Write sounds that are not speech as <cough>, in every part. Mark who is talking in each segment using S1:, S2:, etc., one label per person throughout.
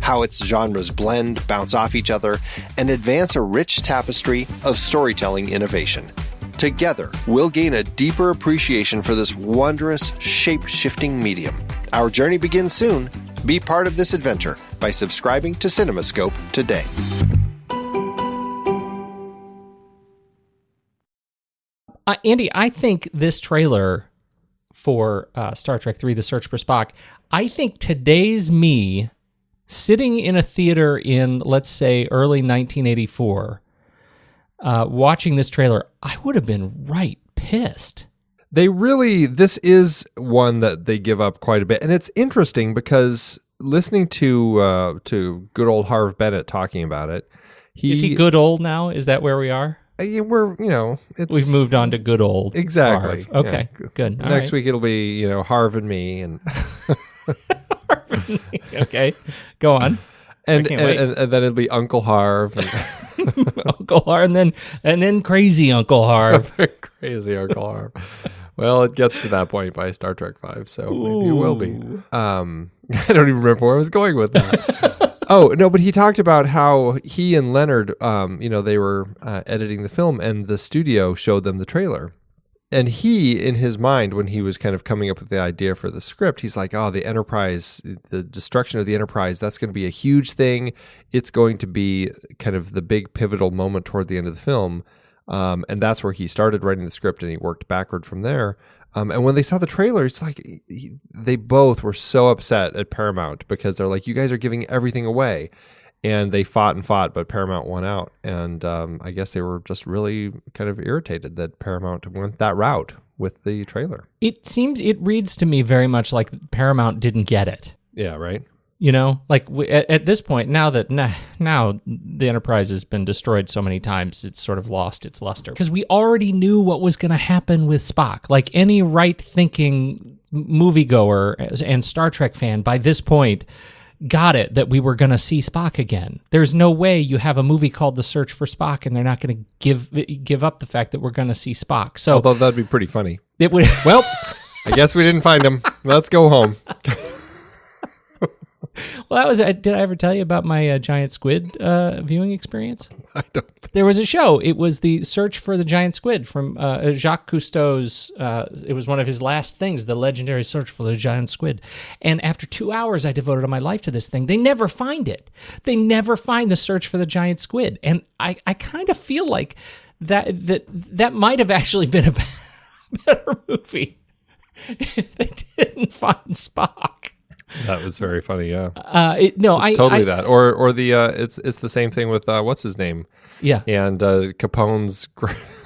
S1: how its genres blend, bounce off each other, and advance a rich tapestry of storytelling innovation. Together, we'll gain a deeper appreciation for this wondrous, shape shifting medium. Our journey begins soon. Be part of this adventure by subscribing to CinemaScope today.
S2: Uh, Andy, I think this trailer for uh, Star Trek 3 The Search for Spock, I think today's me sitting in a theater in, let's say, early 1984, uh, watching this trailer, I would have been right pissed.
S3: They really, this is one that they give up quite a bit, and it's interesting because listening to uh, to good old Harve Bennett talking about it,
S2: he is he good old now? Is that where we are?
S3: Uh, we're you know
S2: we've moved on to good old
S3: exactly.
S2: Harve. Okay, yeah. good.
S3: All Next right. week it'll be you know Harve and me and. <laughs> <laughs>
S2: okay, go on.
S3: And, and, and, then it'll be Uncle Harve,
S2: and <laughs> <laughs> Uncle Harve, and then and then crazy Uncle Harve,
S3: crazy Uncle Harve. Well, it gets to that point by Star Trek Five, so Ooh. maybe it will be. Um, I don't even remember where I was going with that. oh no, but he talked about how he and Leonard, um, you know, they were uh, editing the film, and the studio showed them the trailer, and he in his mind when he was kind of coming up with the idea for the script he's like oh the enterprise the destruction of the enterprise that's going to be a huge thing. It's going to be kind of the big pivotal moment toward the end of the film. Um, and that's where he started writing the script and he worked backward from there. Um, and when they saw the trailer it's like he, they both were so upset at paramount because they're like you guys are giving everything away and they fought and fought, but Paramount won out. And um, I guess they were just really kind of irritated that Paramount went that route with the trailer.
S2: It seems it reads to me very much like Paramount didn't get it.
S3: Yeah, right.
S2: You know, like at, at this point, now that now, now the Enterprise has been destroyed so many times, it's sort of lost its luster because we already knew what was going to happen with Spock. Like any right-thinking moviegoer and Star Trek fan, by this point got it that we were going to see Spock again. There's no way you have a movie called The Search for Spock and they're not going to give give up the fact that we're going to see Spock. So
S3: although that'd be pretty funny.
S2: It would.
S3: well, <laughs> I guess we didn't find him. Let's go home. <laughs> <laughs>
S2: well, that was. Uh, did I ever tell you about my uh, giant squid uh, viewing experience?
S3: I don't.
S2: There was a show. It was the search for the giant squid from uh, Jacques Cousteau's. Uh, it was one of his last things, the legendary search for the giant squid. And after two hours, I devoted my life to this thing. They never find it. They never find the search for the giant squid. And I, I kind of feel like that that that might have actually been a <laughs> better movie <laughs> if they didn't find Spock.
S1: That was very funny. Yeah,
S2: Uh, it, no, I
S1: totally
S2: I,
S1: that. Or or the uh, it's it's the same thing with uh, what's his name
S2: Yeah,
S1: and uh, Capone's.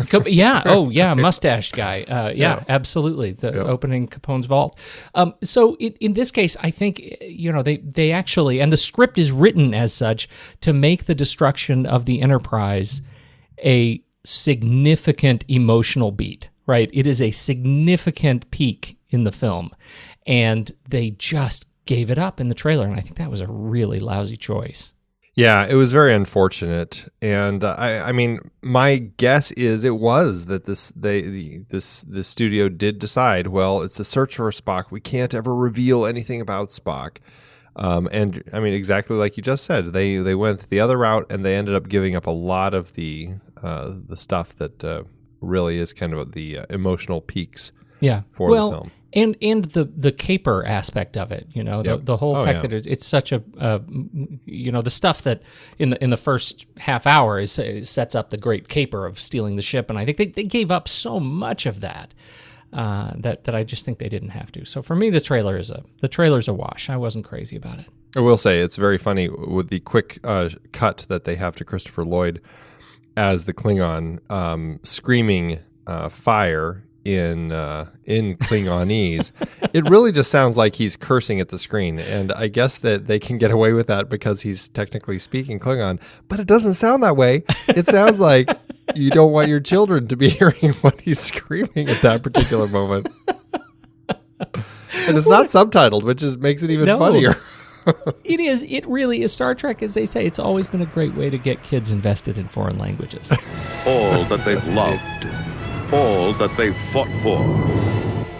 S2: Cap- yeah. <laughs> Oh, yeah. Mustached guy. Uh, yeah,
S1: Yeah.
S2: absolutely. The opening Capone's vault. Um, so in, in this case, I think you know they they actually and the script is written as such to make the destruction of the Enterprise a significant emotional beat. Right. It is a significant peak in the film, and they just gave it up in the trailer, and I think that was a really lousy choice.
S1: Yeah, it was very unfortunate, and uh, I, I mean, my guess is it was that this they the, this the studio did decide. Well, it's a search for Spock. We can't ever reveal anything about Spock, um, and I mean, exactly like you just said, they they went the other route, and they ended up giving up a lot of the uh, the stuff that uh, really is kind of the uh, emotional peaks
S2: Yeah.
S1: for the film.
S2: And and the the caper aspect of it, you know, the,
S1: Yep.
S2: the whole
S1: Oh,
S2: fact
S1: yeah.
S2: that it's, it's such a, uh, you know, the stuff that in the in the first half hour is sets up the great caper of stealing the ship, and I think they, they gave up so much of that. Uh, that that I just think they didn't have to. So for me, the trailer is a the trailer's a wash. I wasn't crazy about it.
S1: I will say it's very funny with the quick uh, cut that they have to Christopher Lloyd as the Klingon um, screaming uh, fire in uh, in Klingonese. it really just sounds like he's cursing at the screen, and I guess that they can get away with that because he's technically speaking Klingon. But it doesn't sound that way. It sounds like you don't want your children to be <laughs> hearing what he's screaming at that particular moment. And it's not subtitled, which is makes it even
S2: No.
S1: funnier. <laughs>
S2: It is. It really is Star Trek, as they say. It's always been a great way to get kids invested in foreign languages.
S4: all that they've loved, all that they've fought for,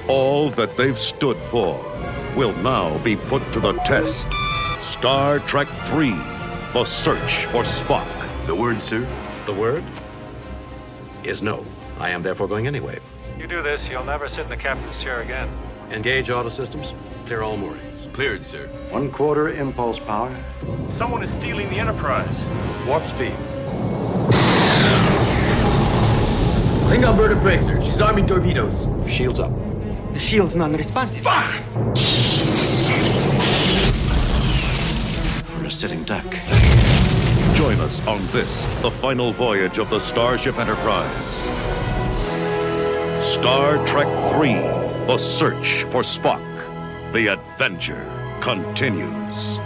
S4: all that they've stood for will now be put to the test. Star Trek III The Search for Spock.
S5: The word, sir? The word is no. I am therefore going anyway.
S6: You do this, you'll never sit in the captain's chair again.
S5: Engage auto systems. Clear all moorings.
S7: Cleared, sir.
S5: One quarter impulse power.
S6: Someone is stealing the Enterprise.
S5: Warp speed.
S7: Klingon bird of prey, sir. She's arming torpedoes.
S5: Shields up.
S8: The shield's non-responsive. Fuck!
S5: We're a sitting duck.
S4: Join us on this, the final voyage of the Starship Enterprise. Star Trek III The Search for Spock. The adventure continues.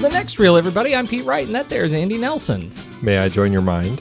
S2: Is the next reel, everybody. I'm Pete Wright, and that there's Andy Nelson.
S1: May I join your mind?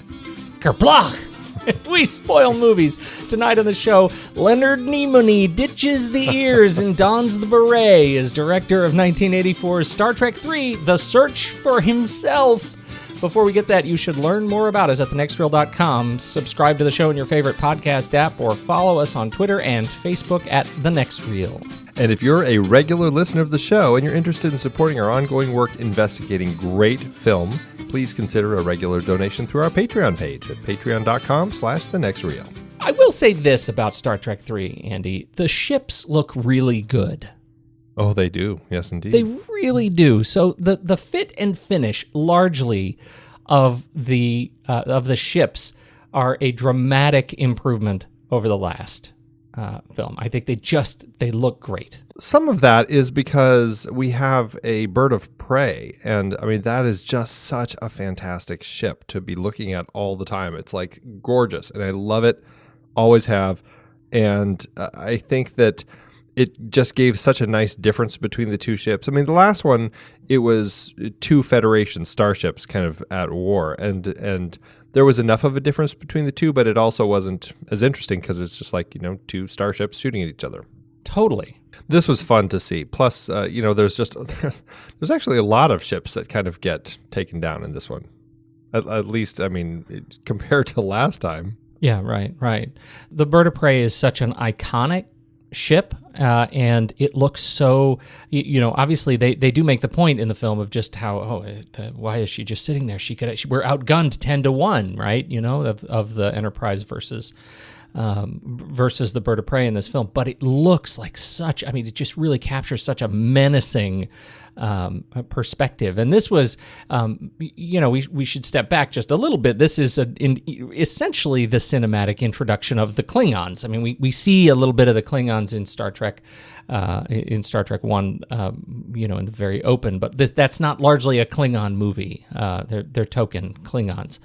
S2: Qapla'! <laughs> we spoil movies. Tonight on the show, Leonard Nimoy ditches the <laughs> ears and dons the beret as director of 1984's Star Trek III The Search for Himself. Before we get that, you should learn more about us at thenextreel.com. Subscribe to the show in your favorite podcast app or follow us on Twitter and Facebook at The Next Reel.
S1: And if you're a regular listener of the show and you're interested in supporting our ongoing work investigating great film, please consider a regular donation through our Patreon page at patreon.com slash the next reel.
S2: I will say this about Star Trek III, Andy. The ships look really good.
S1: Oh, they do. Yes, indeed.
S2: They really do. So the the fit and finish largely of the uh, of the ships are a dramatic improvement over the last uh, film. I think they just they look great.
S1: Some of that is because we have a bird of prey. And I mean, that is just such a fantastic ship to be looking at all the time. It's like gorgeous. And I love it, always have. And uh, I think that it just gave such a nice difference between the two ships. I mean, the last one, it was two Federation starships kind of at war. And, and, there was enough of a difference between the two, but it also wasn't as interesting because it's just like, you know, two starships shooting at each other
S2: Totally.
S1: this was fun to see. Plus, uh, you know, there's just <laughs> there's actually a lot of ships that kind of get taken down in this one. At, at least, I mean, it, <laughs> compared to last time.
S2: Yeah, right, right. The Bird of Prey is such an iconic ship, uh, and it looks so. You, know, obviously they, they do make the point in the film of just how oh, uh, why is she just sitting there? She could she, we're outgunned ten to one, right? You know, of of the Enterprise versus um, versus the bird of prey in this film, but it looks like such. I mean, it just really captures such a menacing um, perspective. And this was, um, you know, we we should step back just a little bit. This is a, in, essentially the cinematic introduction of the Klingons. I mean, we we see a little bit of the Klingons in Star Trek. Uh, in Star Trek One, um, you know, in the very open, but this that's not largely a Klingon movie. Uh, they're they're token Klingons,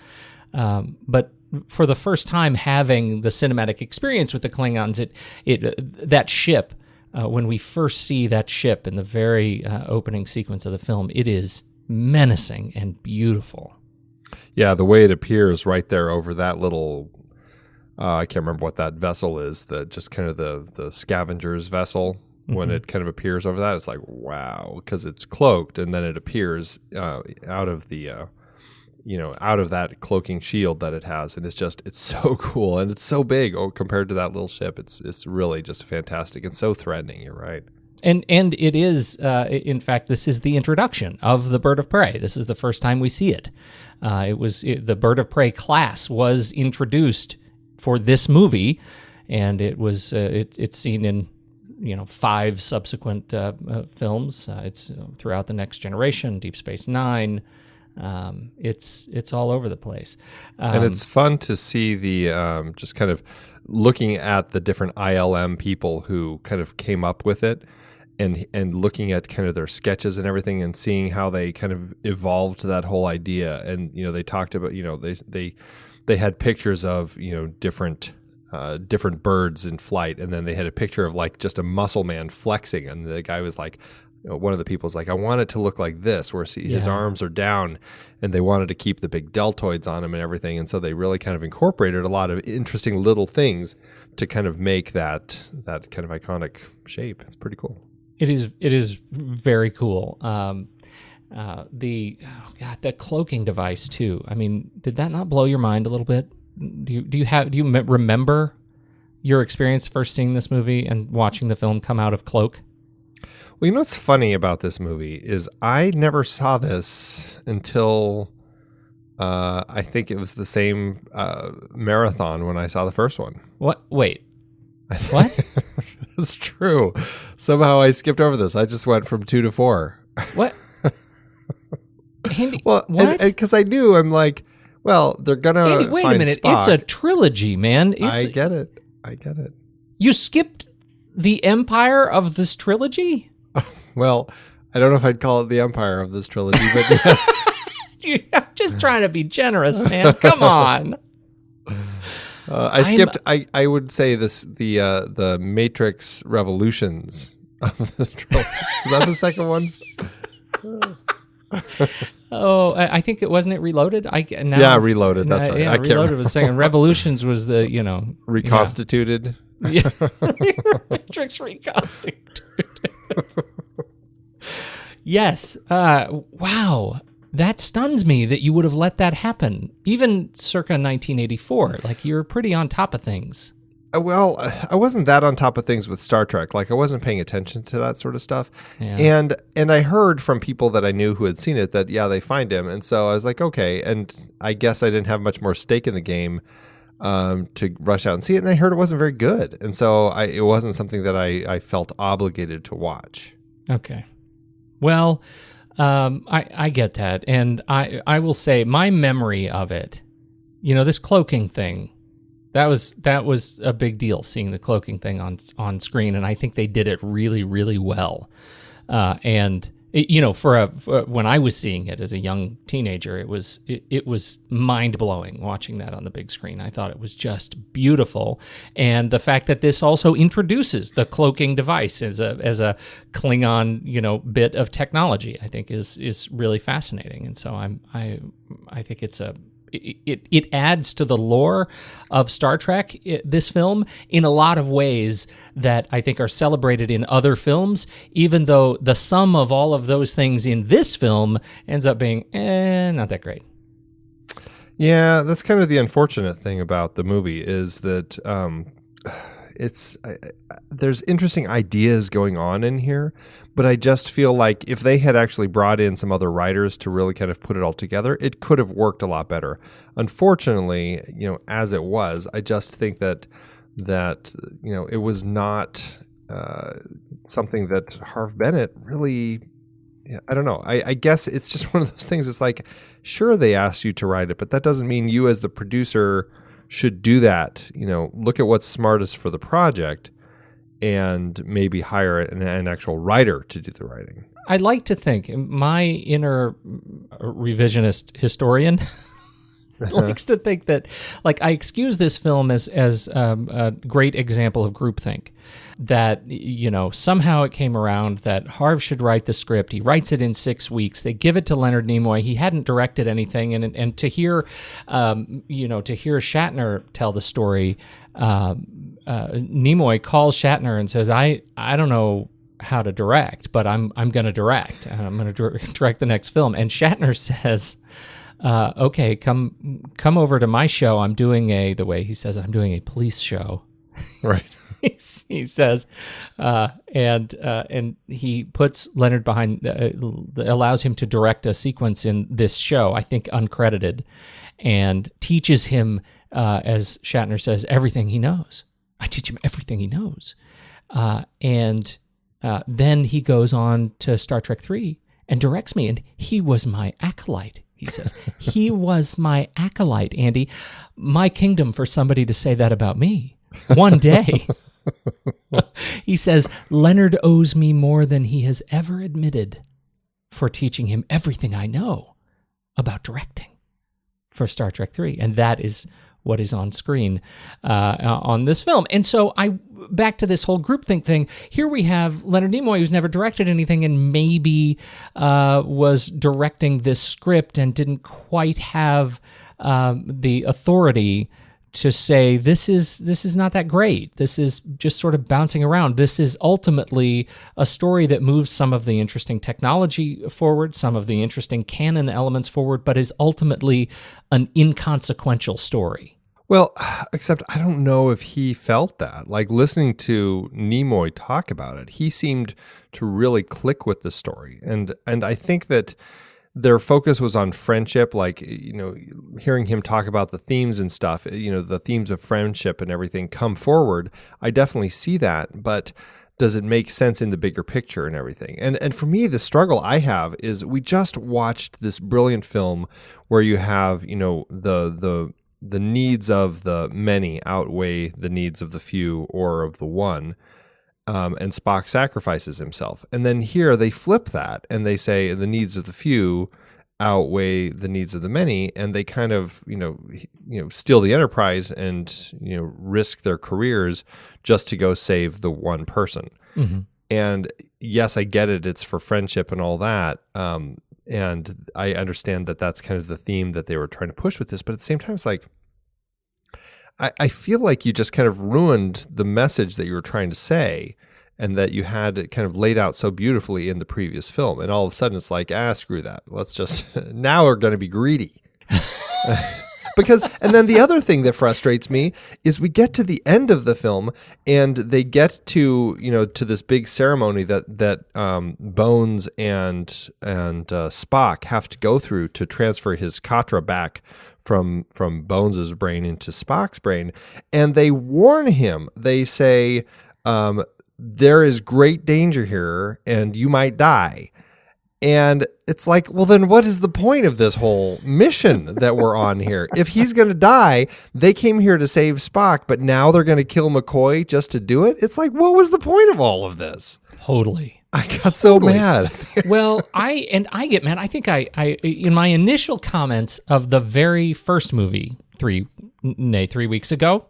S2: um, but for the first time having the cinematic experience with the Klingons, it it uh, that ship uh, when we first see that ship in the very uh, opening sequence of the film, it is menacing and beautiful.
S1: Yeah, the way it appears right there over that little. Uh, I can't remember what that vessel is. The just kind of the the scavenger's vessel. When
S2: Mm-hmm.
S1: it kind of appears over that, it's like wow, because it's cloaked, and then it appears uh, out of the uh, you know, out of that cloaking shield that it has, and it's just it's <laughs> so cool and it's so big oh, compared to that little ship. It's it's really just fantastic and so threatening. You're right.
S2: And and it is, uh, in fact, this is the introduction of the bird of prey. This is the first time we see it. Uh, it was it, the bird of prey class was introduced for this movie, and it was uh, it, it's seen in you know five subsequent uh, uh, films. Uh, it's throughout the next generation, Deep Space Nine. Um, it's it's all over the place. Um,
S1: and it's fun to see the um, just kind of looking at the different ILM people who kind of came up with it and and looking at kind of their sketches and everything and seeing how they kind of evolved that whole idea. And you know they talked about you know they they they had pictures of you know different uh, different birds in flight. And then they had a picture of like just a muscle man flexing. And the guy was like you know, one of the people's like, I want it to look like this, where see, his arms are down, and they wanted to keep the big deltoids on him and everything, and so they really kind of incorporated a lot of interesting little things to kind of make that that kind of iconic shape. It's pretty cool.
S2: It is it is very cool. Um, uh, the oh god, the cloaking device too. I mean, did that not blow your mind a little bit? Do you do you have do you remember your experience first seeing this movie and watching the film come out of cloak?
S1: Well, you know what's funny about this movie is I never saw this until uh, I think it was the same uh, marathon when I saw the first one.
S2: What? Wait, what? <laughs>
S1: That's true. Somehow I skipped over this. I just went from two to four.
S2: what? <laughs> Andy,
S1: Well, because I knew I'm like, well, they're gonna.
S2: Andy, wait a minute.
S1: Spock.
S2: It's a trilogy, man. It's,
S1: I get it. I get it.
S2: you skipped the empire of this trilogy. <laughs>
S1: Well, I don't know if I'd call it the empire of this trilogy, but yes. <laughs>
S2: I'm just trying to be generous, man. Come on.
S1: Uh, I
S2: I'm-
S1: skipped. I, I would say this the uh, the Matrix Revolutions of <laughs> this trilogy. Is that the second one?
S2: Oh, I I think it wasn't it Reloaded. I now,
S1: Yeah, Reloaded, that's right.
S2: Yeah,
S1: I can't
S2: Reloaded was second. Revolutions was the you know
S1: Reconstituted.
S2: Yeah, Matrix reconstituted. Yes. Uh, wow. That stuns me that you would have let that happen, even circa 1984. Like you're pretty on top of things.
S1: Uh, Well, I wasn't that on top of things with Star Trek. Like I wasn't paying attention to that sort of stuff.
S2: Yeah.
S1: And and I heard from people that I knew who had seen it that yeah, they find him. And so I was like, okay. And I guess I didn't have much more stake in the game um, to rush out and see it. And I heard it wasn't very good. And so I, it wasn't something that I, I felt obligated to watch.
S2: Okay. Well, um, I I get that, and I I will say my memory of it, you know, this cloaking thing, that was that was a big deal. Seeing the cloaking thing on on screen, and I think they did it really really well. Uh, and you know, for a for, when I was seeing it as a young teenager, it was it, it was mind blowing watching that on the big screen. I thought it was just beautiful, and the fact that this also introduces the cloaking device as a as a Klingon you know bit of technology, I think is is really fascinating. And so I'm I I think it's a it, it, it adds to the lore of Star Trek, i this film, in a lot of ways that I think are celebrated in other films, even though the sum of all of those things in this film ends up being, eh, not that great.
S1: Yeah, that's kind of the unfortunate thing about the movie is that um, it's I, there's interesting ideas going on in here, but I just feel like if they had actually brought in some other writers to really kind of put it all together, it could have worked a lot better. Unfortunately, you know, as it was, I just think that that you know it was not uh, something that Harve Bennett really. I don't know. I, I guess it's just <laughs> one of those things. It's like, sure, they asked you to write it, but that doesn't mean you, as the producer, should do that. You know, look at what's smartest for the project, and maybe hire an, an actual writer to do the writing.
S2: I like to think my inner revisionist historian <laughs> <laughs> <laughs> likes to think that, like, I excuse this film as as um, a great example of groupthink. That you know somehow it came around that Harve should write the script. He writes it in six weeks. They give it to Leonard Nimoy. He hadn't directed anything, and and to hear, um, you know, to hear Shatner tell the story. Uh, uh, Nimoy calls Shatner and says, "I I don't know how to direct, but I'm I'm going to direct. I'm going <laughs> to direct the next film." And Shatner says, uh, "Okay, come come over to my show. I'm doing a the way he says it, I'm doing a police show."
S1: Right. <laughs>
S2: He says, uh, and uh, and he puts Leonard behind, uh, allows him to direct a sequence in this show, I think uncredited, and teaches him, uh, as Shatner says, everything he knows. I teach him everything he knows, uh, and uh, then he goes on to Star Trek Three and directs me, and he was my acolyte. He says he was my acolyte, Andy. My kingdom for somebody to say that about me one day. <laughs> he says Leonard owes me more than he has ever admitted for teaching him everything I know about directing for Star Trek 3 and that is what is on screen uh, on this film. And so I back to this whole groupthink thing. Here we have Leonard Nimoy, who's never directed anything, and maybe uh, was directing this script and didn't quite have um, the authority to say this is this is not that great. This is just sort of bouncing around. This is ultimately a story that moves some of the interesting technology forward, some of the interesting canon elements forward, but is ultimately an inconsequential story.
S1: Well, <sighs> except I don't know if he felt that. Like listening to Nimoy talk about it, he seemed to really click with the story, and and I think that their focus was on friendship. Like you know, hearing him talk about the themes and stuff, eh, you know, the themes of friendship and everything come forward. I definitely see that, but does it make sense in the bigger picture and everything? And and for me, the struggle I have is we just watched this brilliant film where you have you know the the the needs of the many outweigh the needs of the few or of the one. Um, and Spock sacrifices himself. And then here they flip that and they say the needs of the few outweigh the needs of the many, and they kind of you know you know steal the Enterprise and you know risk their careers just to go save the one person. And yes, I get it; it's for friendship and all that. Um, and I understand that that's kind of the theme that they were trying to push with this, but at the same time, it's like I, I feel like you just kind of ruined the message that you were trying to say and that you had it kind of laid out so beautifully in the previous film. And all of a sudden it's like, ah, screw that. Let's just, <laughs> now we're going to be greedy. <laughs> because, and then the other thing that frustrates me is we get to the end of the film and they get to, you know, to this big ceremony that, that, um, Bones and, and, uh, Spock have to go through to transfer his Katra back from from Bones's brain into Spock's brain, and they warn him. They say, um, "There is great danger here, and you might die." And it's like, well, then what is the point of this whole mission that we're on here? If he's going to die, they came here to save Spock, but now they're going to kill McCoy just to do it. It's like, what was the point of all of this?
S2: Totally.
S1: I got so mad. <laughs>
S2: well, I and I get mad. I think I, I in my initial comments of the very first movie three, nay, three weeks ago,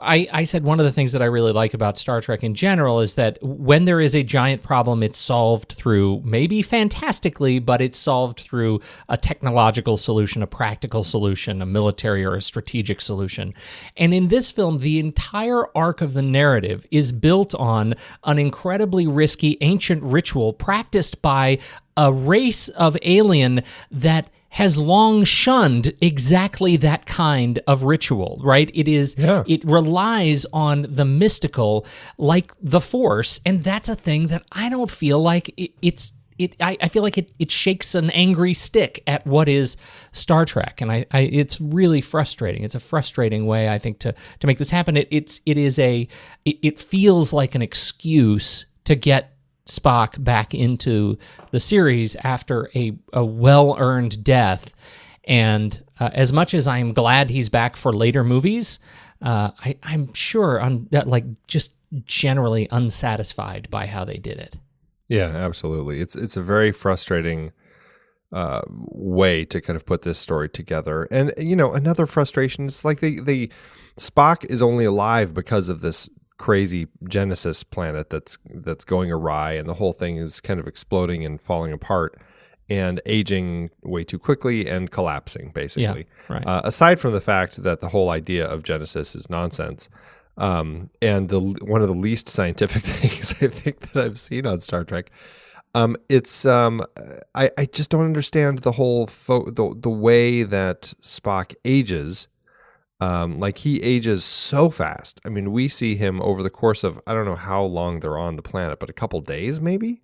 S2: I, I said one of the things that I really like about Star Trek in general is that when there is a giant problem, it's solved through maybe fantastically, but it's solved through a technological solution, a practical solution, a military or a strategic solution. And in this film, the entire arc of the narrative is built on an incredibly risky ancient ritual practiced by a race of alien that has long shunned exactly that kind of ritual, right? It is
S1: Yeah.
S2: it relies on the mystical like the force and that's a thing that I don't feel like it, it's it I, I feel like it, it shakes an angry stick at what is Star Trek, and I, I it's really frustrating. It's a frustrating way I think to to make this happen. It it's it is a it, it feels like an excuse to get Spock back into the series after a, a well earned death. And uh, as much as I'm glad he's back for later movies, uh, I, I'm sure I'm like just generally unsatisfied by how they did it.
S1: Yeah, absolutely. It's it's a very frustrating uh, way to kind of put this story together. And you know, another frustration is like the the Spock is only alive because of this crazy Genesis planet that's that's going awry, and the whole thing is kind of exploding and falling apart and aging way too quickly and collapsing, basically.
S2: Yeah, right.
S1: Uh, aside from the fact that the whole idea of Genesis is nonsense, um, and the one of the least scientific <laughs> things I think that I've seen on Star Trek. Um, it's um, I, I just don't understand the whole fo- the the way that Spock ages. Um, like he ages so fast. I mean, we see him over the course of I don't know how long they're on the planet, but a couple days maybe.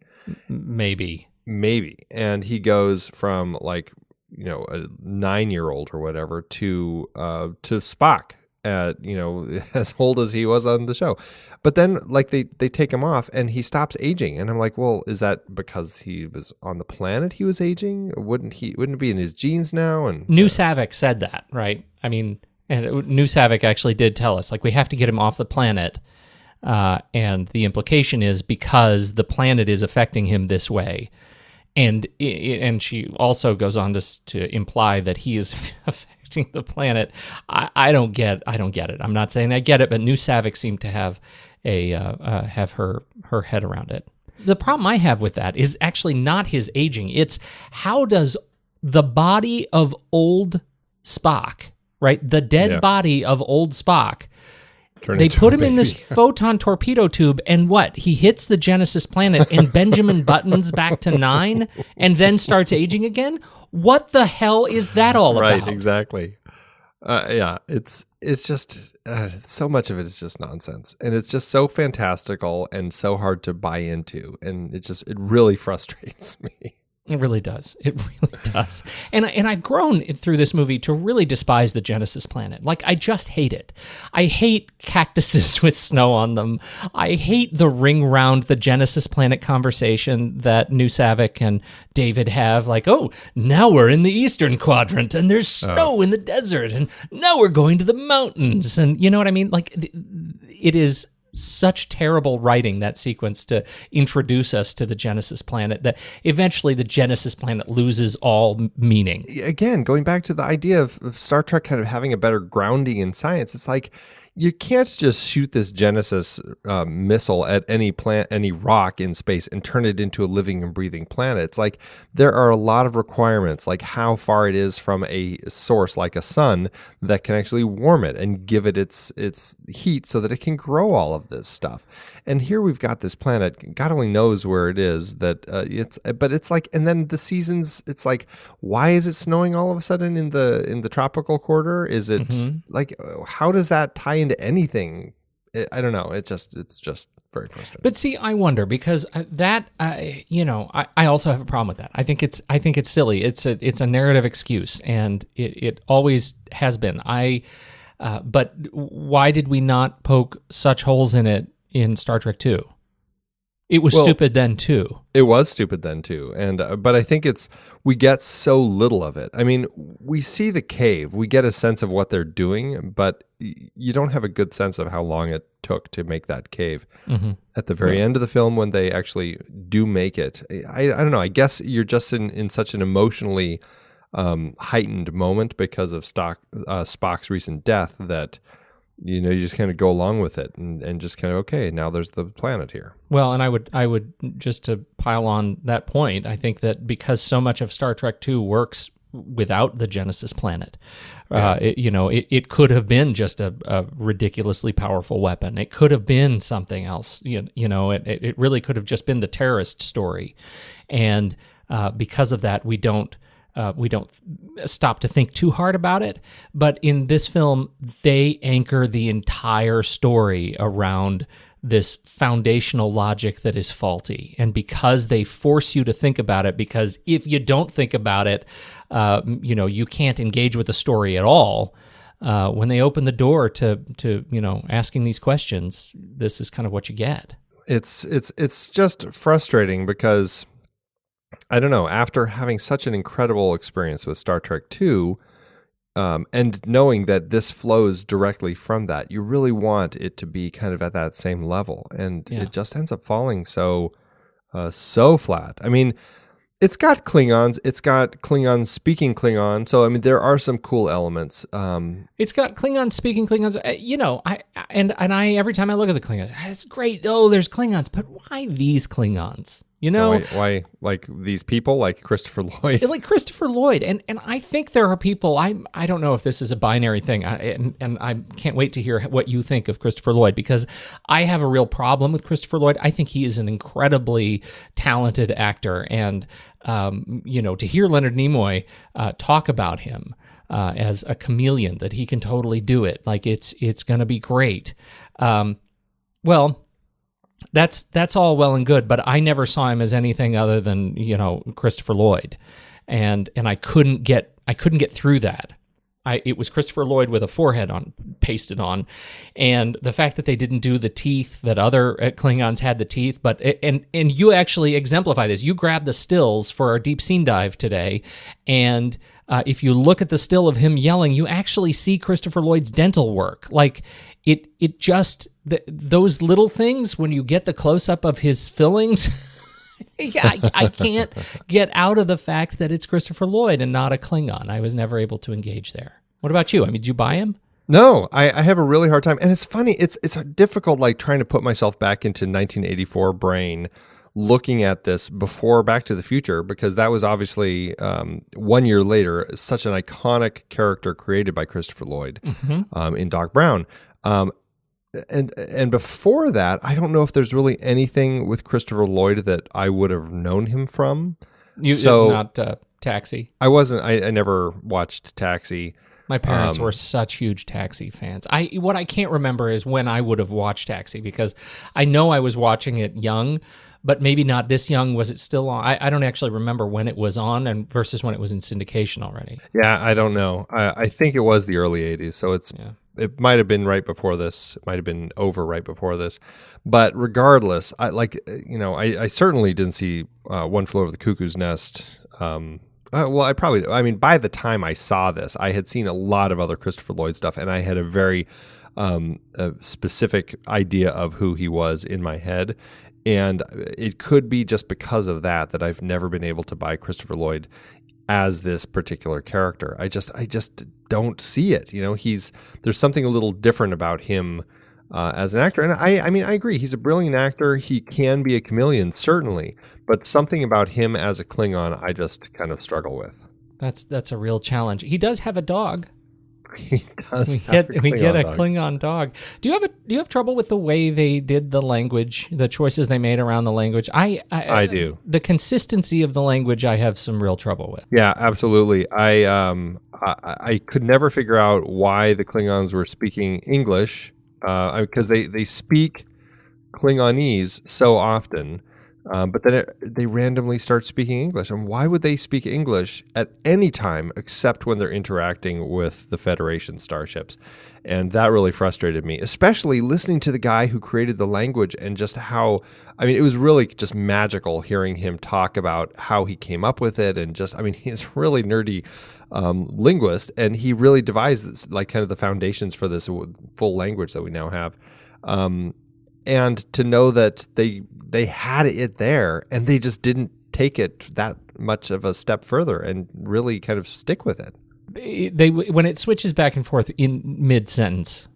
S2: Maybe,
S1: maybe, and he goes from like you know a nine year old or whatever to uh to Spock at you know <laughs> as old as he was on the show. But then like they they take him off and he stops aging. And i'm like well is that because he was on the planet he was aging? Wouldn't he wouldn't it be in his genes now? And
S2: New Saavik said that, right? I mean, and New Saavik actually did tell us like we have to get him off the planet, uh, and the implication is because the planet is affecting him this way, and and she also goes on to to imply that he is <laughs> affecting the planet. I, I don't get I don't get it. I'm not saying I get it, but New Saavik seemed to have a uh, uh, have her her head around it. The problem I have with that is actually not his aging. It's how does the body of old Spock, right? The dead
S1: Yeah.
S2: body of old Spock.
S1: turn
S2: They put him in this <laughs> photon torpedo tube, and what? He hits the Genesis planet, and Benjamin Buttons back to nine, and then starts aging again. What the hell is that all
S1: right
S2: about?
S1: exactly uh, yeah it's it's just uh, so much of it is just nonsense and it's just so fantastical and so hard to buy into and it just it really <laughs> frustrates me
S2: It really does. It <laughs> really does. And and I've grown through this movie to really despise the Genesis planet. Like I just hate it. I hate cactuses <laughs> with snow on them. I hate the ring round the Genesis planet conversation that New Saavik and David have. Like, oh, now we're in the eastern quadrant and there's oh. snow in the desert, and now we're going to the mountains, and you know what I mean. Like, it is such terrible writing that sequence to introduce us to the Genesis planet that eventually the Genesis planet loses all meaning.
S1: again, going back to the idea of, Star Trek kind of having a better grounding in science, it's like you can't just shoot this Genesis uh, missile at any plant, any rock in space, and turn it into a living and breathing planet. It's like there are a lot of requirements, like how far it is from a source like a sun that can actually warm it and give it its its heat so that it can grow all of this stuff. And here we've got this planet. God only knows where it is. That uh, it's, but it's like, and then the seasons. It's like, why is it snowing all of a sudden in the in the tropical quarter? Is it like, uh, how does that tie anything? I I don't know. It just, it's just very frustrating.
S2: But see, I wonder because uh, that, you know, I, I also have a problem with that. I think it's, I think it's silly. It's a, it's a narrative excuse, and it, it always has been. I, uh, but why did we not poke such holes in it in Star Trek Two? It was
S1: Well-
S2: stupid then too.
S1: It was stupid then too, and uh, but I think it's we get so little of it. I mean, we see the cave, we get a sense of what they're doing, but y- you don't have a good sense of how long it took to make that cave. At the very end of the film, when they actually do make it, I, I don't know. I guess you're just in in such an emotionally um, heightened moment because of Stock, uh, Spock's recent death that you know you just kind of go along with it and, and just kind of okay now there's the planet here
S2: Well, and I would I would just to pile on that point, I think that because so much of Star Trek 2 works without the Genesis planet, uh, it, you know, it, it could have been just a, a ridiculously powerful weapon. It could have been something else. You, you know, it, it it really could have just been the terrorist story, and uh, because of that, we don't. Uh, we don't stop to think too hard about it. But in this film, they anchor the entire story around this foundational logic that is faulty. And because they force you to think about it, because if you don't think about it, uh, you know, you can't engage with the story at all. Uh, when they open the door to to you know asking these questions, this is kind of what you get.
S1: It's it's it's just frustrating because I don't know. After having such an incredible experience with Star Trek Two, um, and knowing that this flows directly from that, you really want it to be kind of at that same level, and
S2: Yeah.
S1: it just ends up falling so uh, so flat. I mean, it's got Klingons, it's got Klingons speaking Klingon, so I mean there are some cool elements. Um,
S2: It's got Klingons speaking Klingons. Uh, You know, I and and I every time I look at the Klingons, it's great. Oh, there's Klingons, but why these Klingons? You know,
S1: why, why like these people like Christopher <laughs> Lloyd?
S2: like Christopher Lloyd, and and I think there are people. I I don't know if this is a binary thing, I, and and I can't wait to hear what you think of Christopher Lloyd because I have a real problem with Christopher Lloyd. I think he is an incredibly talented actor, and um, you know, to hear Leonard Nimoy uh, talk about him uh, as a chameleon, that he can totally do it, like it's it's going to be great. Um, well, that's that's all well and good, but I never saw him as anything other than you know Christopher Lloyd, and and I couldn't get I couldn't get through that. I, it was Christopher Lloyd with a forehead on pasted on, and the fact that they didn't do the teeth that other uh, Klingons had the teeth, but and and you actually exemplify this. You grabbed the stills for our deep scene dive today, and uh, if you look at the still of him yelling, you actually see Christopher Lloyd's dental work. Like it, it just th- those little things when you get the close up of his fillings. <laughs> I, I can't get out of the fact that it's Christopher Lloyd and not a Klingon. I was never able to engage there. What about you? I mean, did you buy him?
S1: No, I, I have a really hard time, and it's funny. It's it's difficult, like trying to put myself back into 1984 brain, looking at this before Back to the Future, because that was obviously um, one year later, such an iconic character created by Christopher Lloyd um, in Doc Brown. Um, and and before that, I don't know if there's really anything with Christopher Lloyd that I would have known him from.
S2: You
S1: So-
S2: not uh, Taxi.
S1: I wasn't. I, I never watched Taxi.
S2: My parents
S1: Um,
S2: were such huge Taxi fans. I what I can't remember is when I would have watched Taxi because I know I was watching it young, but maybe not this young. Was it still on? I, I don't actually remember when it was on and versus when it was in syndication already.
S1: Yeah, I don't know. I, I think it was the early '80s, so it's it might have been right before this. It might have been over right before this. But regardless, I like you know I, I certainly didn't see uh, One Flew Over the Cuckoo's Nest. Um, uh, well, I probably I mean by the time I saw this, I had seen a lot of other Christopher Lloyd stuff, and I had a very um, a specific idea of who he was in my head. And it could be just because of that that I've never been able to buy Christopher Lloyd as this particular character. I just I just don't see it. You know, he's there's something a little different about him uh, as an actor. And I I mean I agree, he's a brilliant actor. He can be a chameleon certainly, but something about him as a Klingon I just kind of struggle with.
S2: That's that's a real challenge. He does have a dog. <laughs>
S1: He does.
S2: We get we get a
S1: dog.
S2: Klingon dog. Do you have a do you have trouble with the way they did the language, the choices they made around the language? I I,
S1: I do.
S2: The consistency of the language, I have some real trouble with.
S1: Yeah, absolutely. I um I, I could never figure out why the Klingons were speaking English uh, because they they speak Klingonese so often, um, but then it, they randomly start speaking English. And why would they speak English at any time except when they're interacting with the Federation starships? And that really frustrated me, especially listening to the guy who created the language and just how I mean, it was really just magical hearing him talk about how he came up with it, and just I mean, <laughs> he's really nerdy um, linguist, and he really devised this, like kind of the foundations for this full language that we now have. Um, and to know that they they had it there, and they just didn't take it that much of a step further and really kind of stick with it.
S2: They, they when it switches back and forth in mid sentence,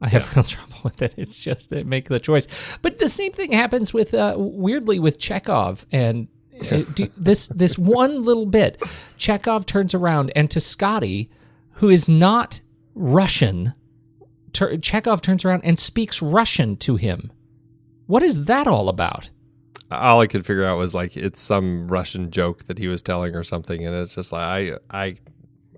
S2: I have real <laughs> trouble with it. It's just they make the choice. But the same thing happens with uh, weirdly with Chekov and. uh, do, this this one little bit, Chekov turns around and to Scotty, who is not Russian, tur Chekov turns around and speaks Russian to him. What is that all about?
S1: all I could figure out was like it's some Russian joke that he was telling or something, and it's just like I I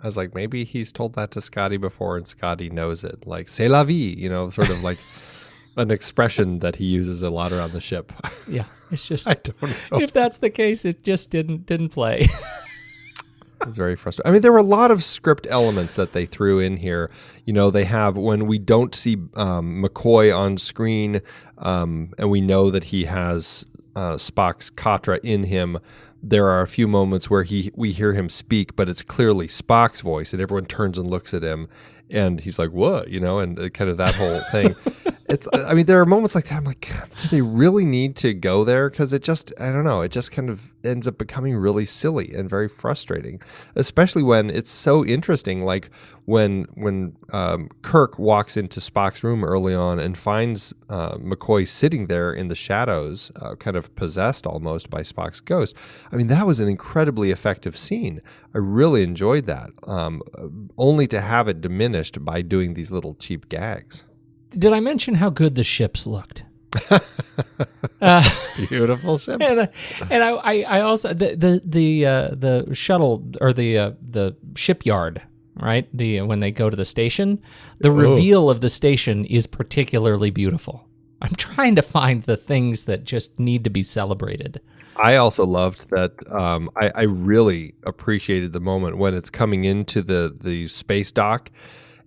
S1: I was like maybe he's told that to Scotty before and Scotty knows it, like "c'est la vie," you know, sort of like <laughs> an expression that he uses a lot around the ship.
S2: Yeah, it's just <laughs>
S1: I don't know.
S2: if that's the case, it just didn't didn't play. <laughs>
S1: Was very frustrating. I mean, there were a lot of script elements that they threw in here. You know, they have when we don't see um, McCoy on screen, um, and we know that he has uh, Spock's Katra in him. There are a few moments where he we hear him speak, but it's clearly Spock's voice, and everyone turns and looks at him, and he's like, "What?" You know, and uh, kind of that whole thing. <laughs> it's i mean there are moments like that i'm like do they really need to go there? Because it just i don't know it just kind of ends up becoming really silly and very frustrating especially when it's so interesting like when when um, kirk walks into spock's room early on and finds uh, mccoy sitting there in the shadows uh, kind of possessed almost by spock's ghost. I mean that was an incredibly effective scene. I really enjoyed that um, only to have it diminished by doing these little cheap gags
S2: Did I mention how good the ships looked? <laughs>
S1: beautiful ships <laughs>
S2: and I, and I, I, I also the the the uh, the shuttle or the uh, the shipyard right the when they go to the station the reveal of the station is particularly beautiful i'm trying to find the things that just need to be celebrated
S1: I also loved that. Um, I, I really appreciated the moment when it's coming into the the space dock,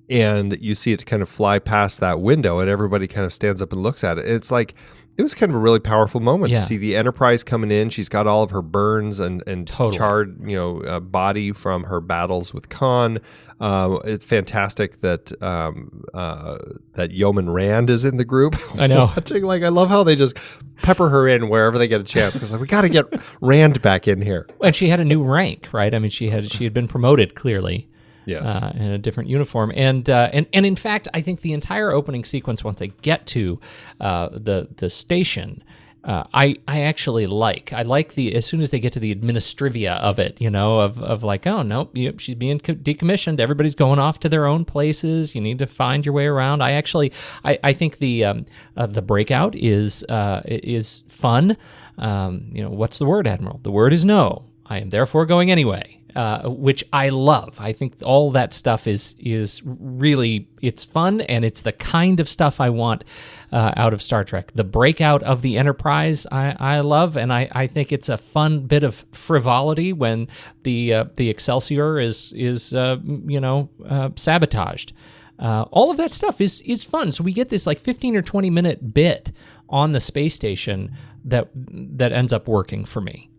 S1: and you see it kind of fly past that window, and everybody kind of stands up and looks at it. It's like it was kind of a really powerful moment
S2: Yeah.
S1: to see the Enterprise coming in. She's got all of her burns and and
S2: Totally.
S1: charred, you know, uh, body from her battles with Khan. Uh, it's fantastic that um, uh, that Yeoman Rand is in the group. <laughs>
S2: I know.
S1: Watching, like I love how they just pepper her in wherever they get a chance because like we got to get <laughs> Rand back in here.
S2: and she had a new rank right i mean she had she had been promoted clearly
S1: Yes.
S2: uh, in a different uniform. And uh, and and in fact, I think the entire opening sequence, once they get to uh, the the station. Uh, I I actually like I like the as soon as they get to the administrivia of it you know of, of like oh nope she's being co- decommissioned everybody's going off to their own places you need to find your way around I actually I, I think the um, uh, the breakout is uh, is fun um, you know what's the word Admiral the word is no I am therefore going anyway uh, which I love. I think all that stuff is is really it's fun and it's the kind of stuff I want uh, out of Star Trek. The breakout of the Enterprise I, I love, and I, I think it's a fun bit of frivolity when the uh, the Excelsior is is uh, you know uh, sabotaged. All of that stuff is is fun. So we get this like 15 or 20 minute bit on the space station that that ends up working for me.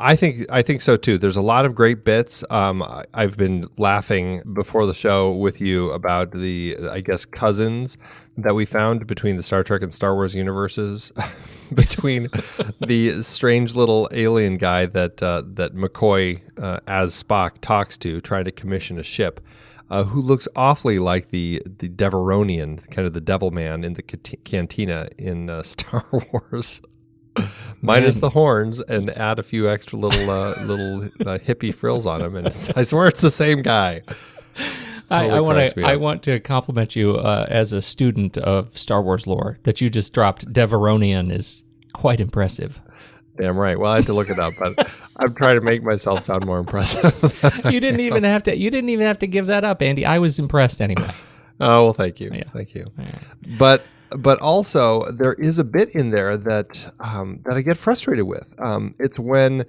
S1: I think I think so too. There's a lot of great bits. Um, I've been laughing before the show with you about the I guess cousins that we found between the Star Trek and Star Wars universes, <laughs> between <laughs> the strange little alien guy that uh, that McCoy uh, as Spock talks to, trying to commission a ship. Uh, who looks awfully like the the Devaronian, kind of the Devil Man in the cantina in uh, <laughs> Star Wars <laughs> minus
S2: Man.
S1: the horns and add a few extra little uh, little uh, hippie frills on them, and I swear it's the same guy.
S2: I, I want to. I want to compliment you uh, as a student of Star Wars lore that you just dropped. Devaronian is quite impressive.
S1: Damn right. Well, I had to look it up, but <laughs> I'm trying to make myself sound more impressive. <laughs>
S2: You didn't even have to. You didn't even have to give that up, Andy. I was impressed anyway.
S1: oh well, thank you,
S2: Yeah.
S1: thank you. But but also there is a bit in there that um, that I get frustrated with. Um, it's when.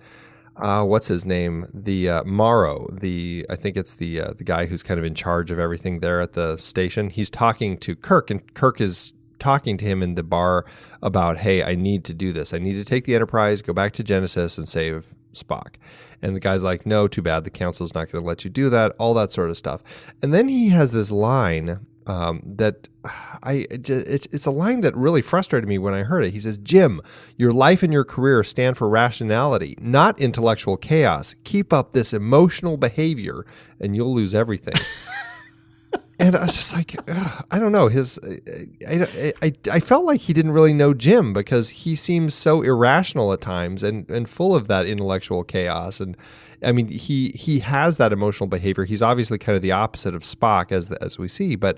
S1: Uh, what's his name? The uh, Morrow. The I think it's the uh, the guy who's kind of in charge of everything there at the station. He's talking to Kirk, and Kirk is talking to him in the bar about, "Hey, I need to do this. I need to take the Enterprise, go back to Genesis, and save Spock." And the guy's like, "No, too bad. The Council's not going to let you do that." All that sort of stuff. And then he has this line um, that I it's, it's a line that really frustrated me when I heard it. He says, "Jim, your life and your career stand for rationality, not intellectual chaos. Keep up this emotional behavior, and you'll lose everything." <laughs> and I was just like, ugh, I don't know. His, I, I, I felt like he didn't really know Jim because he seems so irrational at times and, and full of that intellectual chaos. And I mean, he he has that emotional behavior. He's obviously kind of the opposite of Spock as as we see, but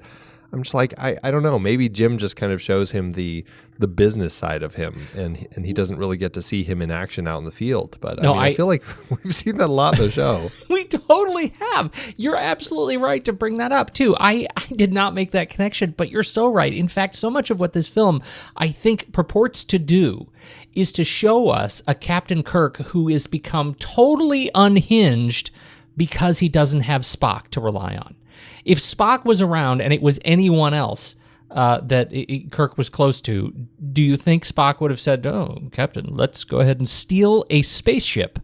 S1: I'm just like I, I don't know. Maybe Jim just kind of shows him the the business side of him, and and he doesn't really get to see him in action out in the field. But
S2: No,
S1: I, mean, I,
S2: I-
S1: feel like <laughs> we've seen that a lot in the show. <laughs>
S2: We totally have. You're absolutely right to bring that up too. I, I did not make that connection, but you're so right. In fact, so much of what this film I think purports to do is to show us a Captain Kirk who is become totally unhinged because he doesn't have Spock to rely on. If Spock was around and it was anyone else uh, that Kirk was close to, do you think Spock would have said, "Oh, Captain, let's go ahead and steal a spaceship"?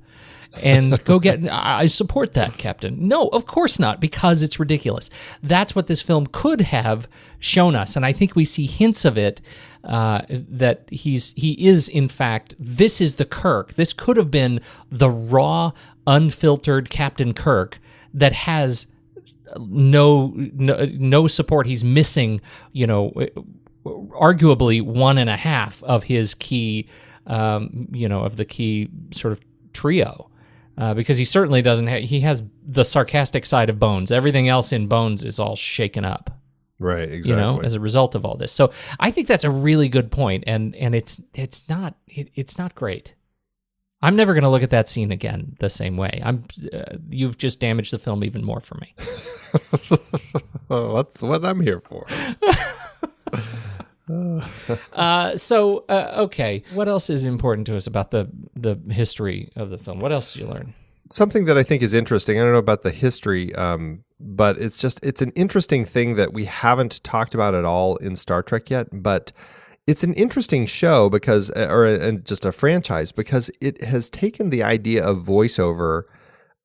S2: and <laughs> go get I support that captain. No, of course not because it's ridiculous. That's what this film could have shown us and I think we see hints of it uh, that he's he is in fact this is the Kirk. This could have been the raw unfiltered Captain Kirk that has no no, no support. He's missing, you know, arguably one and a half of his key, um, you know, of the key sort of trio, uh, because he certainly doesn't. Ha- he has the sarcastic side of Bones. Everything else in Bones is all shaken up.
S1: right, exactly You
S2: know, as a result of all this. So I think that's a really good point, and and it's it's not it, it's not great. I'm never going to look at that scene again the same way. I'm uh, you've just damaged the film even more for me. <laughs>
S1: that's what I'm here for. <laughs>
S2: Uh, so uh, okay, what else is important to us about the the history of the film? What else did you learn?
S1: something that I think is interesting. I don't know about the history, um, but it's just it's an interesting thing that we haven't talked about at all in Star Trek yet. But it's an interesting show because, or and just a franchise because it has taken the idea of voiceover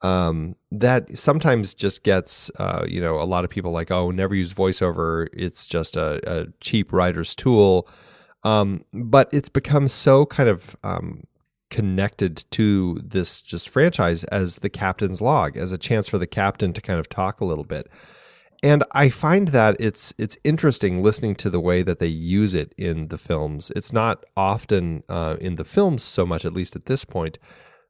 S1: um, that sometimes just gets, uh, you know, a lot of people like, oh, never use voiceover. It's just a, a cheap writer's tool. Um, but it's become so kind of um, connected to this just franchise as the captain's log, as a chance for the captain to kind of talk a little bit. And I find that it's it's interesting listening to the way that they use it in the films. It's not often uh, in the films so much, at least at this point.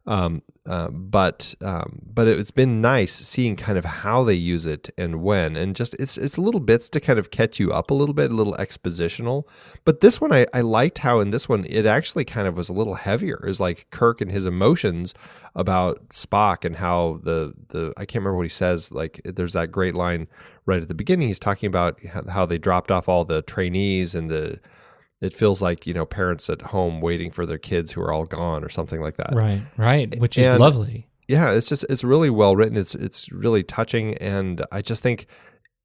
S1: Um, uh, but um, but it's been nice seeing kind of how they use it and when, and just it's it's little bits to kind of catch you up a little bit, a little expositional. But this one, I, I liked how in this one it actually kind of was a little heavier. It was like Kirk and his emotions about Spock and how the the I can't remember what he says. Like there's that great line right at the beginning. He's talking about how- they dropped off all the trainees and the it feels like you know parents at home waiting for their kids who are all gone or something like that
S2: Right, right, which is
S1: And-
S2: lovely.
S1: yeah it's just it's really well written it's it's really touching and i just think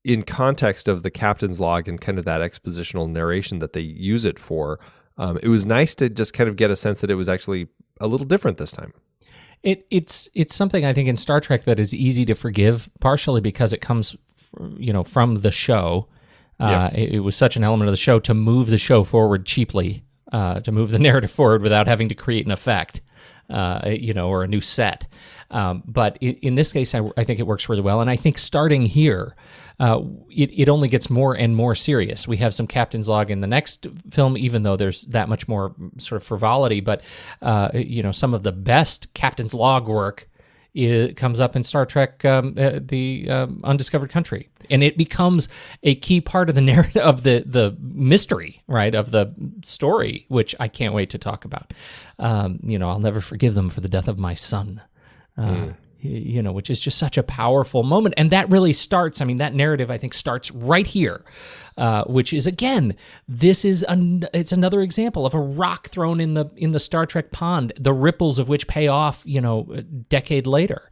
S1: in context of the captain's log and kind of that expositional narration that they use it for um, it was nice to just kind of get a sense that it was actually a little different this time
S2: It it's it's something I think in Star Trek that is easy to forgive, partially because it comes, you know, from the show. Uh, it, it was such an element of the show to move the show forward cheaply, uh, to move the <laughs> narrative forward without having to create an effect, uh, you know, or a new set. Um, but i in this case, I, I think it works really well. And I think starting here, uh, it, it only gets more and more serious. We have some captain's log in the next film, even though there's that much more sort of frivolity. But uh, you know, some of the best captain's log work it comes up in Star Trek: um, uh, The um, Undiscovered Country, and it becomes a key part of the <laughs> narrative of the the mystery, right, of the story, which I can't wait to talk about. Um, you know, I'll never forgive them for the death of my son. Uh, y- You know, which is just such a powerful moment, and that really starts. I mean, that narrative I think starts right here, uh, which is again, this is an, it's another example of a rock thrown in the in the Star Trek pond, the ripples of which pay off. You know, a decade later,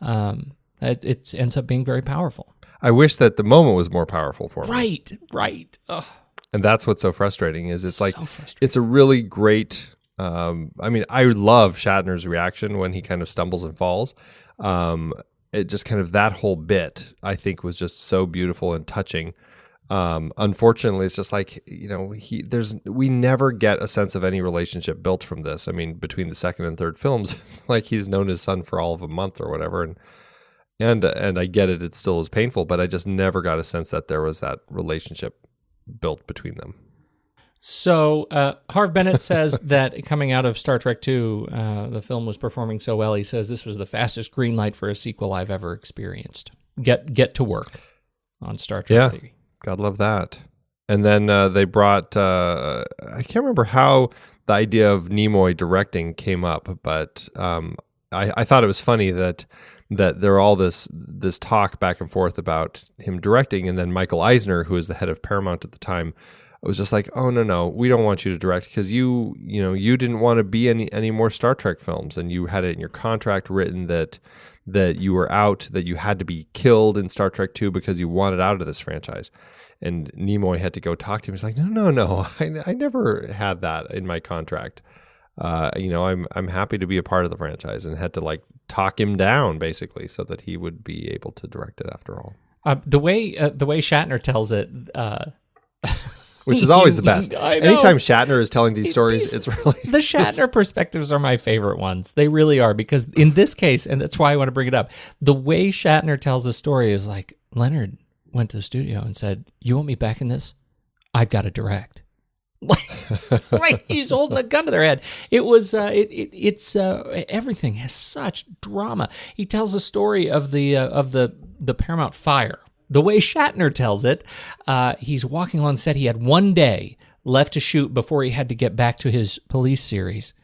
S2: um, it, it ends up being very powerful.
S1: i wish that the moment was more powerful for me
S2: Right, right. Ugh.
S1: and that's what's so frustrating is it's like
S2: So frustrating.
S1: it's a really great um, i mean i love shatner's reaction when he kind of stumbles and falls um, it just kind of that whole bit i think was just so beautiful and touching. Um, unfortunately it's just like you know he there's we never get a sense of any relationship built from this. I mean between the second and third films <laughs> like he's known his son for all of a month or whatever. And and and i get it it still is painful but i just never got a sense that there was that relationship built between them
S2: So uh, Harve Bennett says <laughs> that coming out of Star Trek II, uh, the film was performing so well. He says this was the fastest green light for a sequel I've ever experienced. Get get to work on Star Trek.
S1: Yeah.
S2: Theory.
S1: God love that. And then uh, they brought, uh, I can't remember how the idea of Nimoy directing came up, but um, I, I thought it was funny that that there all this this talk back and forth about him directing, and then Michael Eisner, who was the head of Paramount at the time, was just like, "Oh no, no, we don't want you to direct because you, you know, you didn't want to be any any more Star Trek films, and you had it in your contract written that that you were out, that you had to be killed in Star Trek Two because you wanted out of this franchise." And Nimoy had to go talk to him. He's like, "No, no, no, <laughs> I, I never had that in my contract." uh, you know, I'm I'm happy to be a part of the franchise and had to like talk him down basically so that he would be able to direct it after all.
S2: Uh, the way uh, the way Shatner tells it, uh, <laughs>
S1: which is <laughs> always the best. Anytime Shatner is telling these stories,
S2: These-
S1: it's really
S2: the <laughs> Shatner perspectives are my favorite ones. They really are because in this case, and that's why I want to bring it up. The way Shatner tells the story is like Leonard went to the studio and said, "You want me back in this? I've got to direct." <laughs> Like, like he's holding a gun to their head. It was uh, it, it it's uh, everything has such drama. He tells the story of the uh, of the the Paramount fire. The way Shatner tells it, uh, he's walking on set. He had one day left to shoot before he had to get back to his police series,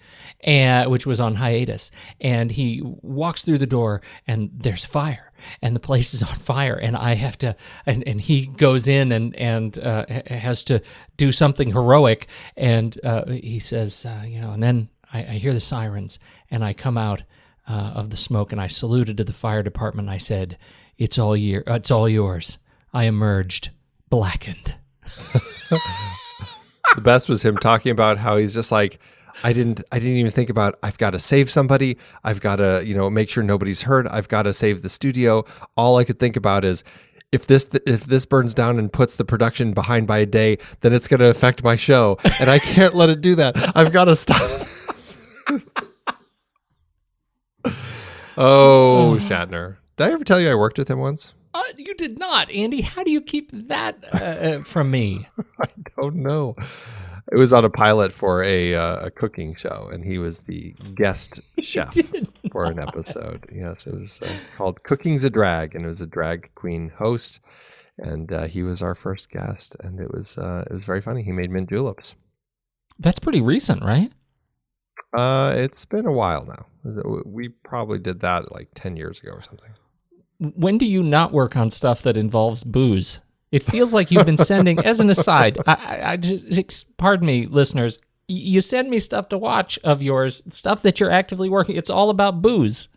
S2: and which was on hiatus. And he walks through the door, and there's a fire, and the place is on fire. And I have to, and, and he goes in and and uh, has to do something heroic. And uh, he says, uh, you know, and then I, I hear the sirens, and I come out uh, of the smoke, and I saluted to the fire department. I said, "It's all year, uh, it's all yours." I emerged blackened.
S1: the best was him talking about how he's just like I didn't I didn't even think about I've got to save somebody. I've got to, you know, make sure nobody's hurt. I've got to save the studio. All I could think about is if this if this burns down and puts the production behind by a day, then it's going to affect my show and I can't let it do that. I've got to stop. <laughs> oh, <sighs> Shatner. Did I ever tell you I worked with him once?
S2: Uh, you did not, Andy. How do you keep that uh, uh, from <laughs>
S1: don't know. It was on a pilot for a uh, a cooking show, and he was the guest <laughs> chef for an episode. Yes, it was uh, called "Cooking's a Drag," and it was a drag queen host, and uh, he was our first guest, and it was uh, it was very funny. He made mint juleps.
S2: That's pretty recent, right?
S1: Uh, it's been a while now. We probably did that like ten years ago or something.
S2: When do you not work on stuff that involves booze? It feels like you've been sending, as an aside, I, I, just, pardon me, listeners, you send me stuff to watch of yours, stuff that you're actively working. It's all about booze.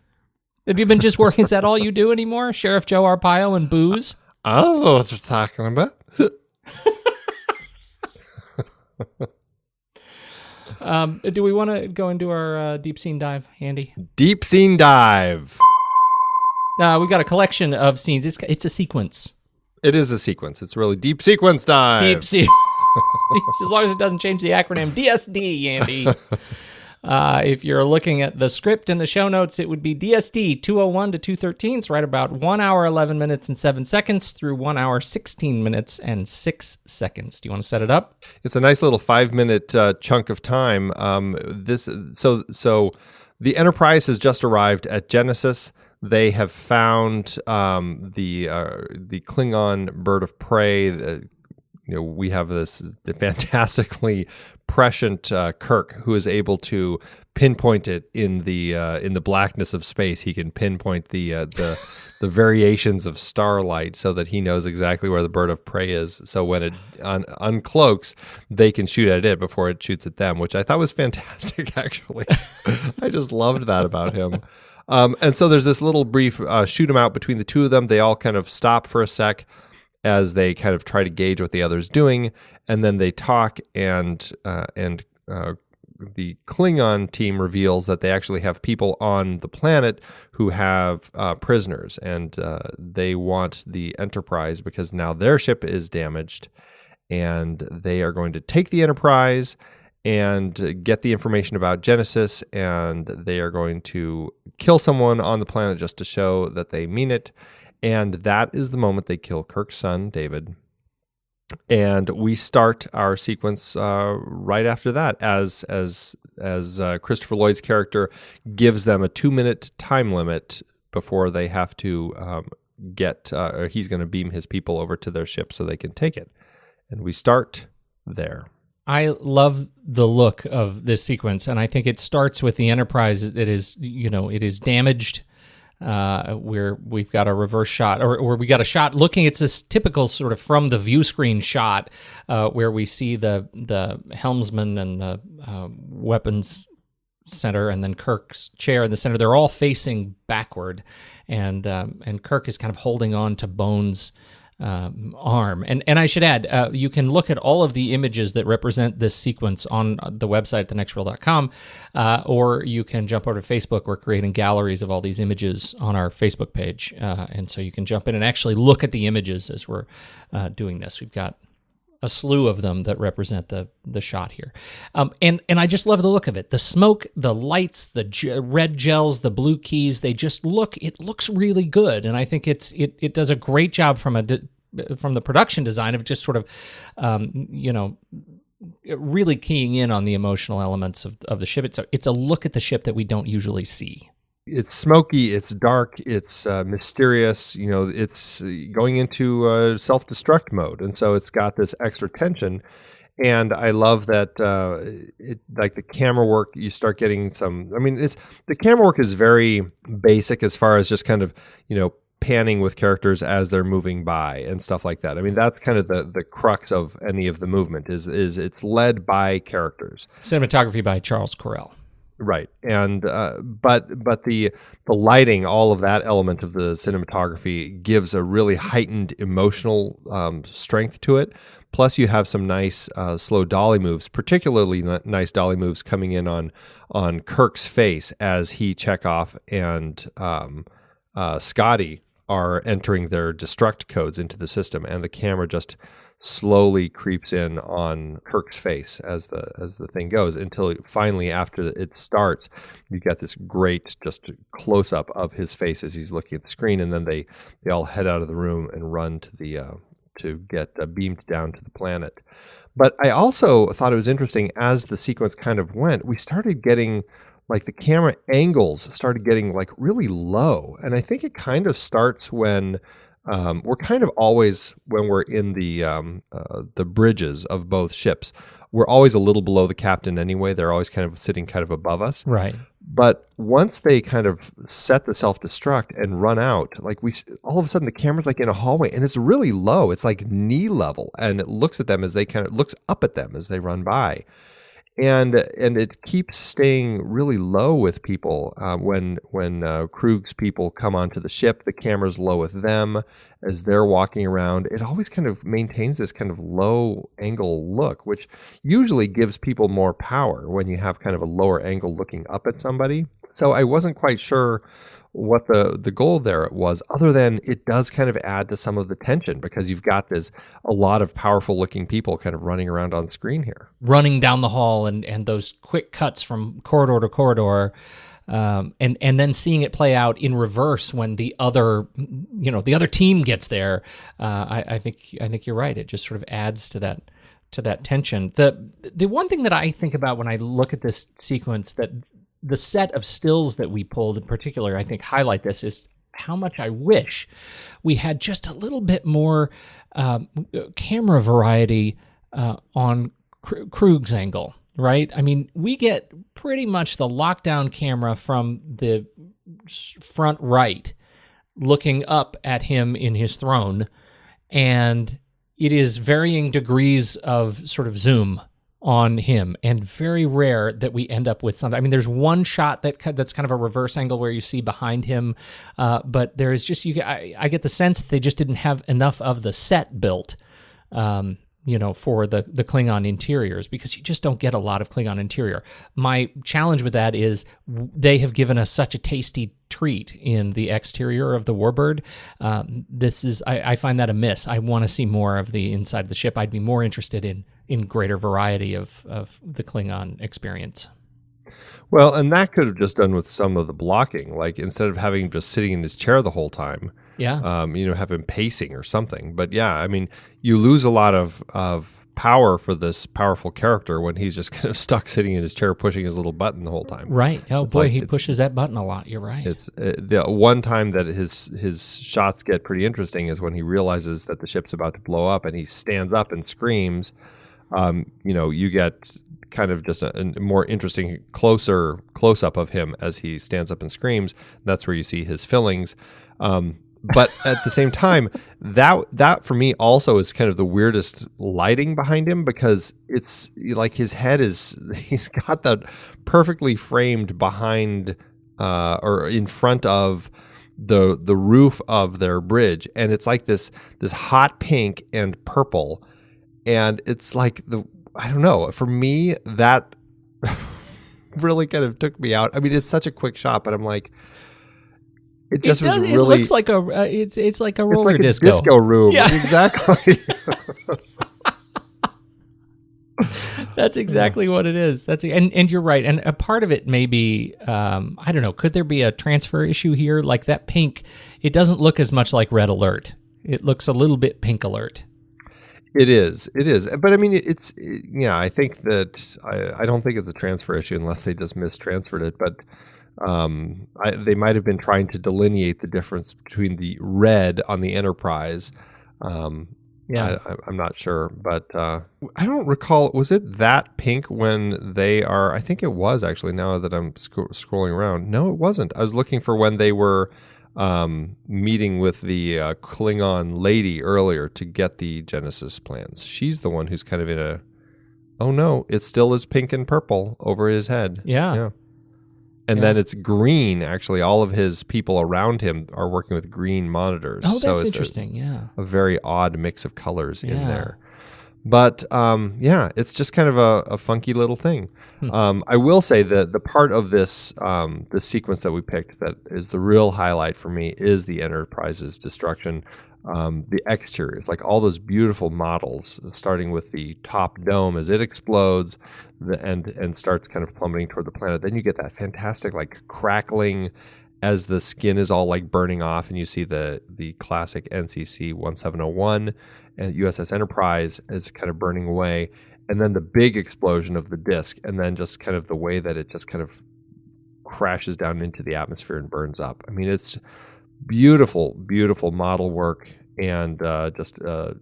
S2: Have you been just working? Is that all you do anymore? Sheriff Joe Arpaio and booze?
S1: I don't know what you're talking about. <laughs>
S2: Um, do we want to go into our uh, deep scene dive, Andy?
S1: Deep scene dive.
S2: Uh, we've got a collection of scenes. It's it's a sequence.
S1: It is a sequence. It's really deep sequence dive.
S2: Deep <laughs> sea. <laughs> as long as it doesn't change the acronym DSD, Andy. <laughs> Uh, if you're looking at the script in the show notes, it would be DSD 201 to 213. It's right about 1 hour, 11 minutes, and 7 seconds through 1 hour, 16 minutes, and 6 seconds. Do you want to set it up?
S1: It's a nice little five minute uh, chunk of time. Um, this so so the Enterprise has just arrived at Genesis. They have found um, the uh, the Klingon bird of prey. The, you know, we have this fantastically prescient uh, Kirk who is able to pinpoint it in the uh, in the blackness of space. He can pinpoint the uh, the the variations of starlight so that he knows exactly where the bird of prey is. So when it un- uncloaks, they can shoot at it before it shoots at them, which I thought was <laughs> fantastic. Actually, I just loved that about him. Um, and so there's this little brief uh, shoot 'em out between the two of them. They all kind of stop for a sec as they kind of try to gauge what the other's doing, and then they talk and uh, and uh, the Klingon team reveals that they actually have people on the planet who have uh, prisoners, and uh, they want the Enterprise because now their ship is damaged, and they are going to take the Enterprise and get the information about Genesis, and they are going to kill someone on the planet just to show that they mean it. And that is the moment they kill Kirk's son, David. And we start our sequence uh, right after that, as as as uh, Christopher Lloyd's character gives them a two minute time limit before they have to um, get, uh, or he's going to beam his people over to their ship so they can take it. And we start there.
S2: I love the look of this sequence, and I think it starts with the Enterprise. It is, you know, it is damaged. Uh, where we've got a reverse shot, or, or we got a shot looking. It's this typical sort of from the view screen shot, uh, where we see the the helmsman and the uh, weapons center, and then Kirk's chair in the center. They're all facing backward, and um, and Kirk is kind of holding on to Bones um, arm. And and I should add, uh, you can look at all of the images that represent this sequence on the website at thenextreel.com, uh, or you can jump over to Facebook. We're creating galleries of all these images on our Facebook page, uh, and so you can jump in and actually look at the images as we're uh, doing this. We've got a slew of them that represent the the shot here, um, and and I just love the look of it. The smoke, the lights, the red gels, the blue keys. They just look. It looks really good, and I think it's it it does a great job from a de- from the production design of just sort of, um, you know. Really keying in on the emotional elements of, of the ship. It's a, it's a look at the ship that we don't usually see
S1: it's smoky, it's dark, it's uh, mysterious. You know, it's going into uh, self destruct mode, and so it's got this extra tension. And I love that, uh, it like the camera work. You start getting some. I mean, it's the camera work is very basic as far as just kind of you know panning with characters as they're moving by and stuff like that. I mean, that's kind of the the crux of any of the movement is is it's led by characters.
S2: Cinematography by Charles Correll.
S1: Right, and uh, but but the the lighting, all of that element of the cinematography gives a really heightened emotional um, strength to it. Plus, you have some nice uh, slow dolly moves, particularly n- nice dolly moves coming in on on Kirk's face as he Chekov and um, uh, Scotty are entering their destruct codes into the system, and the camera just slowly creeps in on Kirk's face as the as the thing goes until finally after it starts you get this great just close up of his face as he's looking at the screen and then they they all head out of the room and run to the uh, to get uh, beamed down to the planet. But I also thought it was interesting as the sequence kind of went we started getting like the camera angles started getting like really low. And I think it kind of starts when um, we're kind of always when we're in the um, uh, the bridges of both ships we're always a little below the captain anyway. They're always kind of sitting kind of above us.
S2: Right.
S1: But once they kind of set the self-destruct and run out like we all of a sudden the camera's like in a hallway and it's really low. It's like knee level and it looks at them as they kind of looks up at them as they run by and and it keeps staying really low with people uh, when when uh, Kruge's people come onto the ship. The camera's low with them as they're walking around. It always kind of maintains this kind of low angle look, which usually gives people more power when you have kind of a lower angle looking up at somebody. So I wasn't quite sure what the the goal there was other than it does kind of add to some of the tension because you've got this a lot of powerful looking people kind of running around on screen here.
S2: Running down the hall and and those quick cuts from corridor to corridor um, and and then seeing it play out in reverse when the other you know the other team gets there uh, I, I think I think you're right. It just sort of adds to that to that tension. The the one thing that I think about when I look at this sequence that the set of stills that we pulled in particular, I think, highlight this is how much I wish we had just a little bit more um, camera variety uh, on Kruge's angle, right? I mean, we get pretty much the lockdown camera from the front right looking up at him in his throne, and it is varying degrees of sort of zoom on him. And very rare that we end up with something. I mean there's one shot that that's kind of a reverse angle where you see behind him uh, but there is just you I, I, get the sense that they just didn't have enough of the set built um, you know for the the klingon interiors because you just don't get a lot of klingon interior. My challenge with that is they have given us such a tasty treat in the exterior of the warbird. Um, this is I, I find that a miss. I want to see more of the inside of the ship. I'd be more interested in in greater variety of, of the Klingon experience.
S1: Well, and that could have just done with some of the blocking, like instead of having just sitting in his chair the whole time.
S2: Yeah.
S1: Um, you know, have him pacing or something. But yeah, I mean, you lose a lot of of power for this powerful character when he's just <laughs> kind of stuck sitting in his chair pushing his little button the whole time.
S2: Right. Oh
S1: It's
S2: boy,
S1: like-
S2: he pushes that button a lot. You're right.
S1: It's uh, the one time that his his shots get pretty interesting is when he realizes that the ship's about to blow up and he stands up and screams. Um, you know, you get kind of just a, a more interesting, closer close up of him as he stands up and screams. That's where you see his fillings. Um, but <laughs> at the same time, that that for me also is kind of the weirdest lighting behind him because it's like his head is <laughs> he's got that perfectly framed behind uh, or in front of the the roof of their bridge, and it's like this this hot pink and purple, and it's like the I don't know for me that <laughs> really kind of took me out. I mean, it's such a quick shot, but I'm like. It
S2: it,
S1: just was really.
S2: it looks like a uh, it's it's like a roller
S1: like a
S2: disco.
S1: disco room.
S2: Yeah. <laughs>
S1: Exactly. <laughs>
S2: That's exactly what it is. That's and and you're right. And a part of it may be um, I don't know. Could there be a transfer issue here? Like that pink, it doesn't look as much like red alert. It looks a little bit pink alert.
S1: It is. It is. But I mean, it's yeah. I think that I, I don't think it's a transfer issue unless they just mistransferred it. But um, I, they might have been trying to delineate the difference between the red on the Enterprise. Um,
S2: Yeah.
S1: I, I'm not sure, but uh, I don't recall. Was it that pink when they are? I think it was actually. Now that I'm sc- scrolling around, no, it wasn't. I was looking for when they were um, meeting with the uh, Klingon lady earlier to get the Genesis plans. She's the one who's kind of in a. Oh no! It still is pink and purple over his head.
S2: Yeah.
S1: yeah. And
S2: Yeah.
S1: then it's green. Actually, all of his people around him are working with green monitors.
S2: Oh,
S1: So
S2: that's
S1: it's a-
S2: interesting. yeah.
S1: a very odd mix of colors in there. But um, yeah, it's just kind of a, a funky little thing.
S2: Hmm.
S1: Um, I will say that the part of this um, this sequence that we picked that is the real highlight for me is the Enterprise's destruction. Um, the exteriors, like all those beautiful models, starting with the top dome as it explodes, the, and and starts kind of plummeting toward the planet. Then you get that fantastic like crackling as the skin is all like burning off, and you see the the classic NCC 1701 and USS Enterprise is kind of burning away, and then the big explosion of the disk, and then just kind of the way that it just kind of crashes down into the atmosphere and burns up. I mean, it's beautiful, beautiful model work and uh, just uh,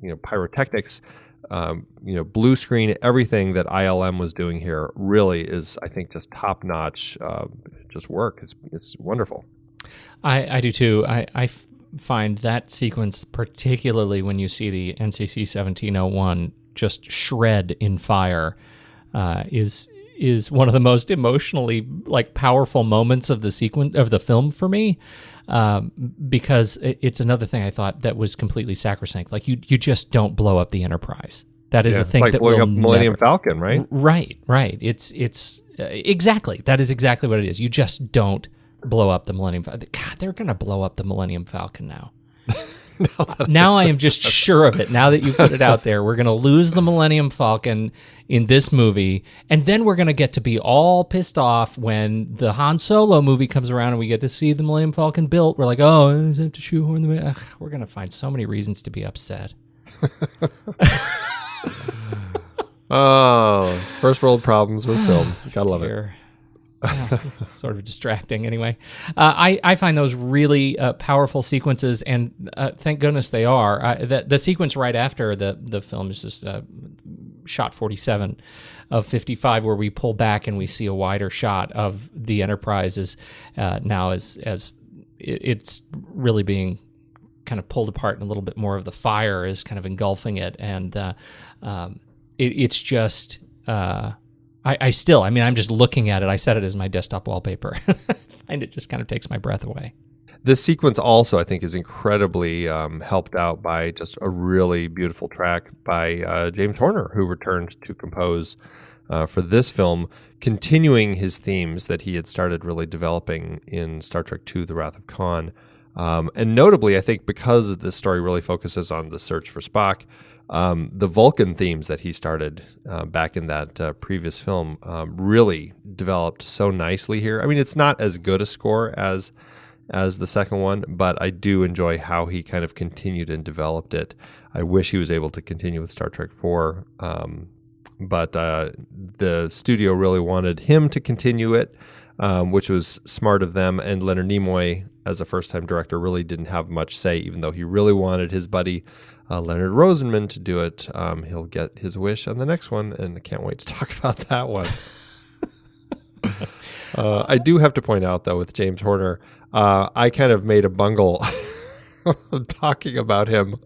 S1: you know pyrotechnics. Um, you know, blue screen, everything that ILM was doing here really is, I think, just top notch. Uh, just work. It's, it's wonderful.
S2: I, I do too. I, I f- find that sequence, particularly when you see the NCC 1701 just shred in fire, uh, is is one of the most emotionally like powerful moments of the sequence of the film for me. Um, because it's another thing I thought that was completely sacrosanct. Like you, you just don't blow up the Enterprise. That is
S1: Yeah,
S2: a thing
S1: like
S2: that
S1: blowing
S2: will
S1: up Millennium
S2: never-
S1: Falcon, right?
S2: Right, right. It's it's uh, exactly that is exactly what it is. You just don't blow up the Millennium Falcon. God, they're gonna blow up the Millennium Falcon now. <laughs> now I am just <laughs> sure of it. Now that you put it out there, we're gonna lose the Millennium Falcon in this movie, and then we're gonna get to be all pissed off when the Han Solo movie comes around and we get to see the Millennium Falcon built. We're like, oh, I have to shoehorn the. Ugh, we're gonna find so many reasons to be upset. <laughs>
S1: Oh, first world problems with <sighs> films. Gotta love it.
S2: Yeah, <laughs> sort of distracting anyway. Uh, I, I find those really uh, powerful sequences, and uh, thank goodness they are. The, the sequence right after the, the film is just uh, shot 47 of 55, where we pull back and we see a wider shot of the Enterprise as, uh, now as, as it, it's really being kind of pulled apart and a little bit more of the fire is kind of engulfing it. And uh, um, it, it's just. I, I still, I mean, I'm just looking at it. I set it as my desktop wallpaper. <laughs> Find it just kind of takes my breath away.
S1: This sequence also, I think, is incredibly um, helped out by just a really beautiful track by uh, James Horner, who returned to compose uh, for this film, continuing his themes that he had started really developing in Star Trek II: The Wrath of Khan. Um, and notably, I think because this story really focuses on the search for Spock, um, the Vulcan themes that he started uh, back in that uh, previous film um, really developed so nicely here. I mean, it's not as good a score as as the second one, but I do enjoy how he kind of continued and developed it. I wish he was able to continue with Star Trek Four, um, but uh, the studio really wanted him to continue it, um, which was smart of them. And Leonard Nimoy, as a first-time director, really didn't have much say, even though he really wanted his buddy uh, Leonard Rosenman to do it. Um, he'll get his wish on the next one, and I can't wait to <laughs> talk about that one. <laughs> uh, I do have to point out, though, with James Horner, uh, I kind of made a bungle <laughs> talking about him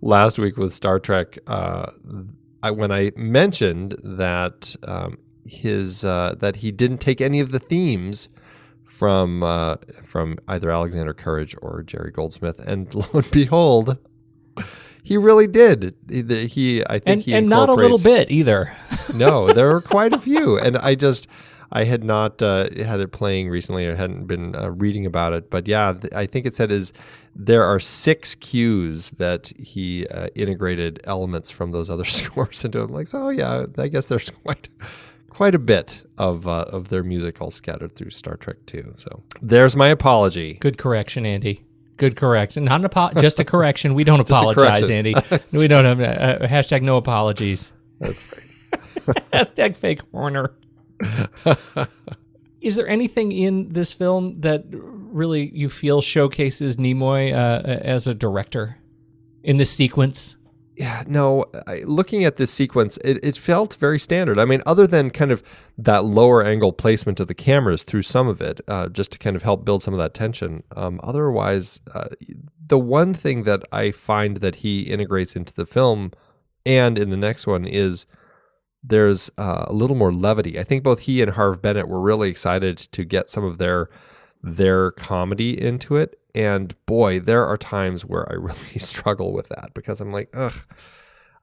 S1: last week with Star Trek. Uh, I, when I mentioned that um, his uh, that he didn't take any of the themes from uh, from either Alexander Courage or Jerry Goldsmith, and <laughs> lo and behold, he really did. He, he I think
S2: and,
S1: he
S2: and not a little bit either. <laughs>
S1: no, there were quite a few, and I just I had not uh, had it playing recently. I hadn't been uh, reading about it, but yeah, th- I think it said is there are six cues that he uh, integrated elements from those other <laughs> scores into. I'm like, so yeah, I guess there's quite quite a bit of uh, of their music all scattered through Star Trek too. So there's my apology.
S2: Good correction, Andy. Good correction. Not an apo- just a correction. We don't <laughs> apologize. Andy. <laughs> we don't have uh, hashtag no apologies. <laughs> hashtag fake Horner. Is there anything in this film that really you feel showcases Nimoy uh, as a director in this sequence?
S1: Yeah, no, I, looking at this sequence, it, it felt very standard. I mean, other than kind of that lower angle placement of the cameras through some of it, uh, just to kind of help build some of that tension. Um, otherwise, uh, the one thing that I find that he integrates into the film and in the next one is there's uh, a little more levity. I think both he and Harve Bennett were really excited to get some of their their comedy into it. And boy, there are times where I <laughs> really struggle with that because I'm like, ugh,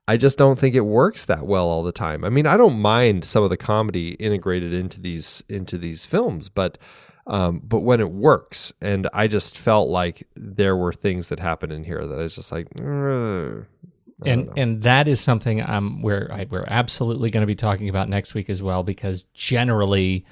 S1: I just don't think it works that well all the time. I mean, I don't mind some of the comedy integrated into these into these films, but um, but when it works, and I just felt like there were things that happened in here that I was just like, "Ugh." I don't
S2: and
S1: know.
S2: and that is something um where I, we're absolutely going to be talking about next week as well because generally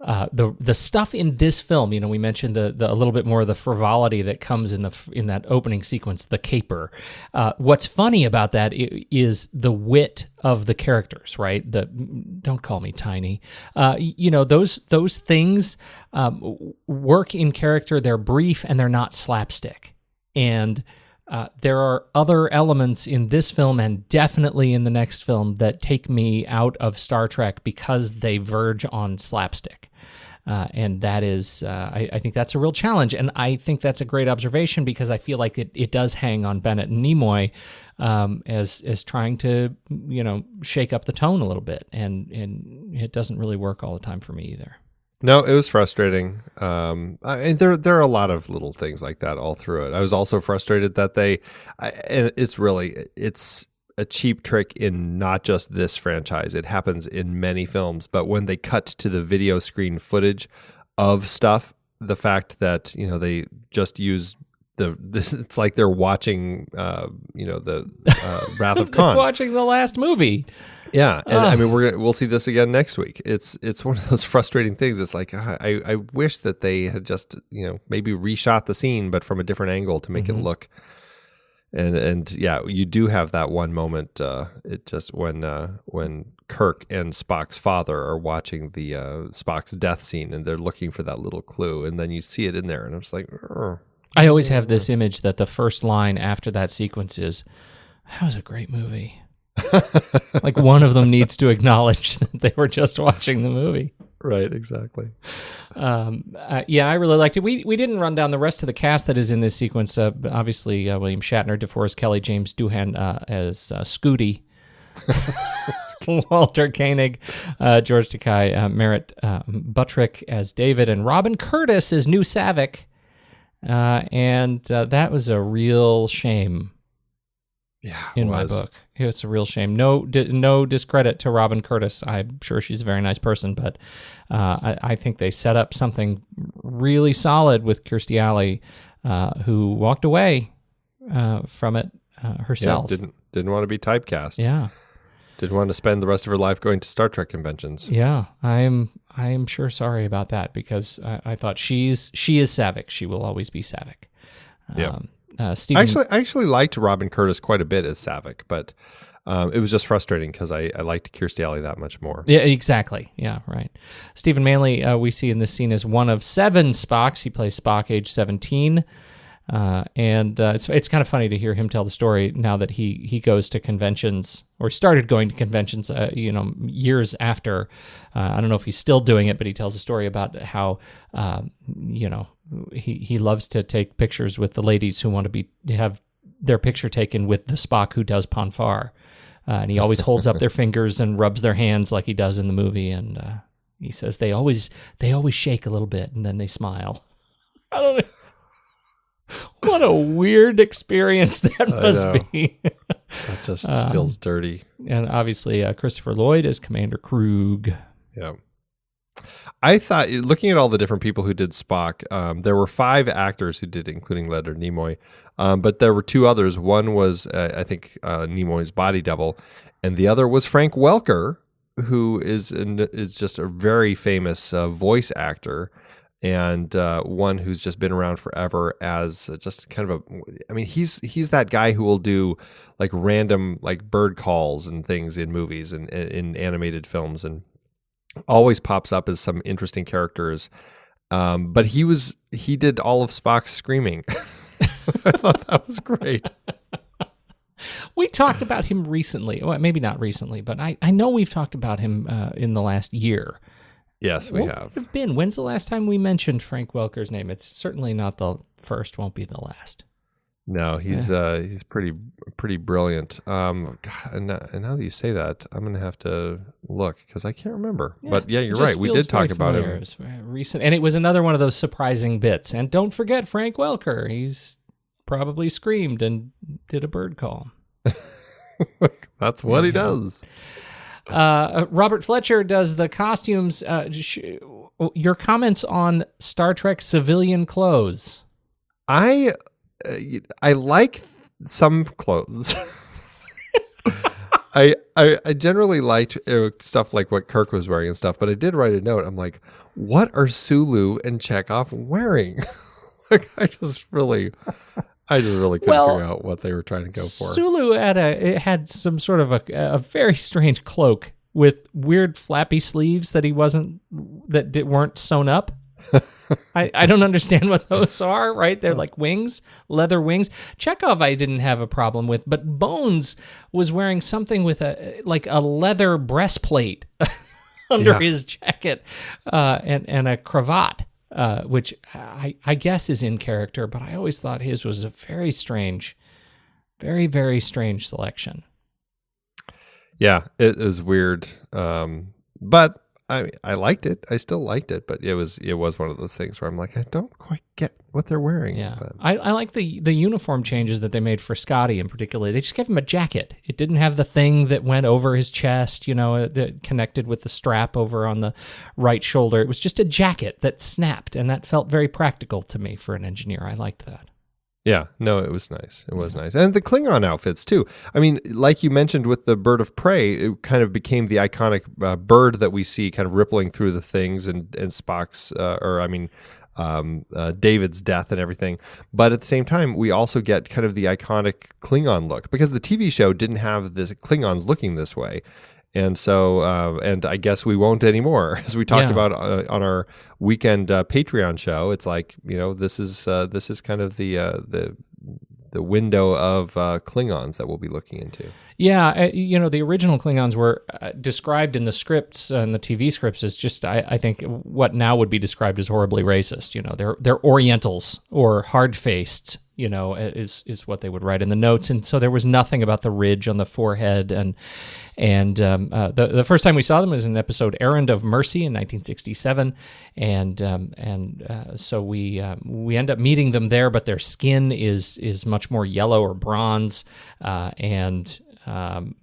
S2: uh, the the stuff in this film, you know, we mentioned the, the a little bit more of the frivolity that comes in the in that opening sequence, the caper. Uh, what's funny about that is the wit of the characters, right? The don't call me tiny. Uh, you know those those things um, work in character. They're brief and they're not slapstick, and uh, there are other elements in this film and definitely in the next film that take me out of Star Trek because they verge on slapstick. Uh, and that is, uh, I, I think that's a real challenge. And I think that's a great observation because I feel like it, it does hang on Bennett and Nimoy um, as as trying to, you know, shake up the tone a little bit. And, and it doesn't really work all the time for me either.
S1: No, it was frustrating. Um, I, and there there are a lot of little things like that all through it. I was also frustrated that they, I, and it's really it's a cheap trick in not just this franchise. It happens in many films, but when they cut to the video screen footage of stuff, the fact that you know they just use the <laughs> it's like they're watching, uh, you know, the uh, <laughs> Wrath of Khan.
S2: Watching the last movie.
S1: Yeah, and I mean we're gonna we'll see this again next week. It's it's one of those <laughs> frustrating things. It's like uh, I I wish that they had just you know maybe reshot the scene, but from a different angle to make
S2: Mhm.
S1: it look. And and yeah, you do have that one moment. Uh, it just when uh, when Kirk and Spock's father are watching the uh, Spock's death scene, and they're looking for that little clue, and then you see it in there, and I'm just like, "Ugh."
S2: I always have this image that the first line after that sequence is, "That was a great movie." <laughs> like one of them needs to acknowledge <laughs> that they were just watching the movie.
S1: right, exactly.
S2: Um, uh, yeah, I really liked it. We we didn't run down the rest of the cast that is in this sequence. Uh, obviously, uh, William Shatner, DeForest Kelley, James Doohan uh, as uh, Scooty, <laughs> Walter Koenig, uh, George Takei, uh, Merritt uh, Buttrick as David, and Robin Curtis as New Saavik. Uh, and uh, that was a real shame
S1: Yeah,
S2: in my book. It's a real shame. No, di- no discredit to Robin Curtis. I'm sure she's a very nice person, but uh, I, I think they set up something really solid with Kirstie Alley, uh, who walked away uh, from it uh,
S1: Yeah,
S2: herself.
S1: didn't didn't want to be typecast.
S2: yeah,
S1: Didn't want to spend the rest of her life going to Star Trek conventions.
S2: yeah. I'm I'm sure sorry about that because I, I thought she's she is Saavik. She will always be Saavik.
S1: Yeah.
S2: Uh, Stephen.
S1: I actually, I actually liked Robin Curtis quite a bit as Saavik, but um, it was just frustrating because I, I liked Kirstie Alley that much more.
S2: Yeah, exactly. Yeah, right. Stephen Manley, uh, we see in this scene as one of seven Spocks. He plays Spock, age 17. Uh, and uh, it's it's kind of funny to hear him tell the story now that he he goes to conventions or started going to conventions, uh, you know, years after. Uh, I don't know if he's still doing it, but he tells a story about how, um, you know, he he loves to take pictures with the ladies who want to be have their picture taken with the Spock who does Pon farr. Uh, and he always holds up their <laughs> fingers and rubs their hands like he does in the movie. And uh, he says they always they always shake a little bit and then they smile. I don't know. <laughs> What a weird experience that
S1: I
S2: must
S1: know.
S2: be.
S1: That just <laughs>
S2: Um,
S1: feels dirty.
S2: and obviously, uh, Christopher Lloyd is Commander Kruge.
S1: Yeah. I thought, looking at all the different people who did Spock, um, there were five actors who did, including Leonard Nimoy. Um, but there were two others. One was, uh, I think, uh, Nimoy's body double, and the other was Frank Welker, who is an, is just a very famous uh, voice actor and uh, one who's just been around forever as just kind of a. I mean, he's he's that guy who will do like random like bird calls and things in movies and in animated films and always pops up as some interesting characters. Um, but he was he did all of Spock's screaming. <laughs> I thought that was great. <laughs>
S2: We talked about him recently. Well, maybe not recently, but I, I know we've talked about him uh, in the last year.
S1: Yes, we have.
S2: have been? When's the last time we mentioned Frank Welker's name? It's certainly not the first, won't be the last.
S1: No, he's uh he's pretty pretty brilliant. Um, God, and, now, and now that you say that, I'm gonna have to look because I can't remember. but yeah, you're right. We did talk about.
S2: It recent, and it was another one of those surprising bits. And don't forget Frank Welker. He's probably screamed and did a bird call. <laughs>
S1: That's what he does.
S2: Uh, Robert Fletcher does the costumes. Uh, sh- your comments on Star Trek civilian clothes.
S1: I uh, I like some clothes. <laughs> I, I I generally liked uh, stuff like what Kirk was wearing and stuff, but I did write a note. I'm like, what are Sulu and Chekov wearing? <laughs> like, I just really, I just really couldn't
S2: Well,
S1: figure out what they were trying to go for.
S2: Sulu had a it had some sort of a, a very strange cloak with weird flappy sleeves that he wasn't that weren't sewn up. I, I don't understand what those are, right? They're like wings, leather wings. Chekov I didn't have a problem with, but Bones was wearing something with a like a leather breastplate <laughs> under
S1: Yeah.
S2: his jacket uh, and and a cravat, uh, which I, I guess is in character, but I always thought his was a very strange, very very strange selection.
S1: yeah, it, it weird, um, but I I liked it. I still liked it, but it was it was one of those things where I'm like, I don't quite get what they're wearing.
S2: Yeah,
S1: but
S2: I, I like the the uniform changes that they made for Scotty in particular. They just gave him a jacket. It didn't have the thing that went over his chest, you know, uh, that connected with the strap over on the right shoulder. It was just a jacket that snapped, and that felt very practical to me for an engineer. I liked that.
S1: Yeah, no, it was nice. It was nice. And the Klingon outfits, too. I mean, like you mentioned with the bird of prey, it kind of became the iconic uh, bird that we see kind of rippling through the things and, and Spock's, uh, or I mean, um, uh, David's death and everything. But at the same time, we also get kind of the iconic Klingon look because the TV show didn't have this Klingons looking this way. And so, uh, and I guess we won't anymore, <laughs> as we talked
S2: Yeah.
S1: about uh, on our weekend uh, Patreon show. It's like you know, this is uh, this is kind of the uh, the the window of uh, Klingons that we'll be looking into.
S2: Yeah, you know, the original Klingons were described in the scripts and the TV scripts as just, I, I think, what now would be described as horribly racist. You know, they're they're Orientals or hard faced. You know, is is what they would write in the notes, and so there was nothing about the ridge on the forehead, and and um, uh, the the first time we saw them was in episode "Errand of Mercy" in 1967, and um, and uh, so we um, we end up meeting them there, but their skin is is much more yellow or bronze, uh, and um,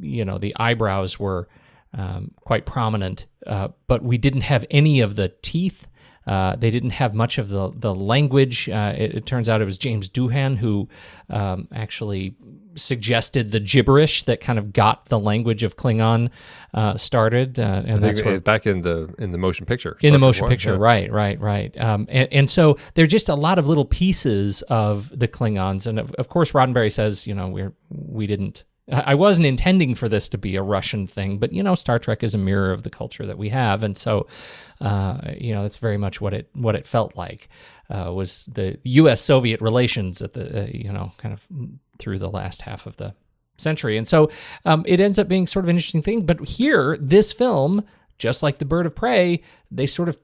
S2: you know the eyebrows were um, quite prominent, uh, but we didn't have any of the teeth Uh, they didn't have much of the the language. Uh, it, it turns out it was James Doohan who um, actually suggested the gibberish that kind of got the language of Klingon uh, started, uh, and that's where
S1: back in the in the motion picture.
S2: in the motion
S1: one,
S2: picture,
S1: yeah.
S2: right, right, right. Um, and, and so there are just a lot of little pieces of the Klingons, and of, of course Roddenberry says, you know, we're we didn't. I wasn't intending for this to be a Russian thing, but you know, Star Trek is a mirror of the culture that we have, and so, uh, you know, that's very much what it what it felt like uh, was the U.S. Soviet relations at the uh, you know kind of through the last half of the century. And so um, it ends up being sort of an interesting thing. But here, this film, just like The Bird of Prey, they sort of,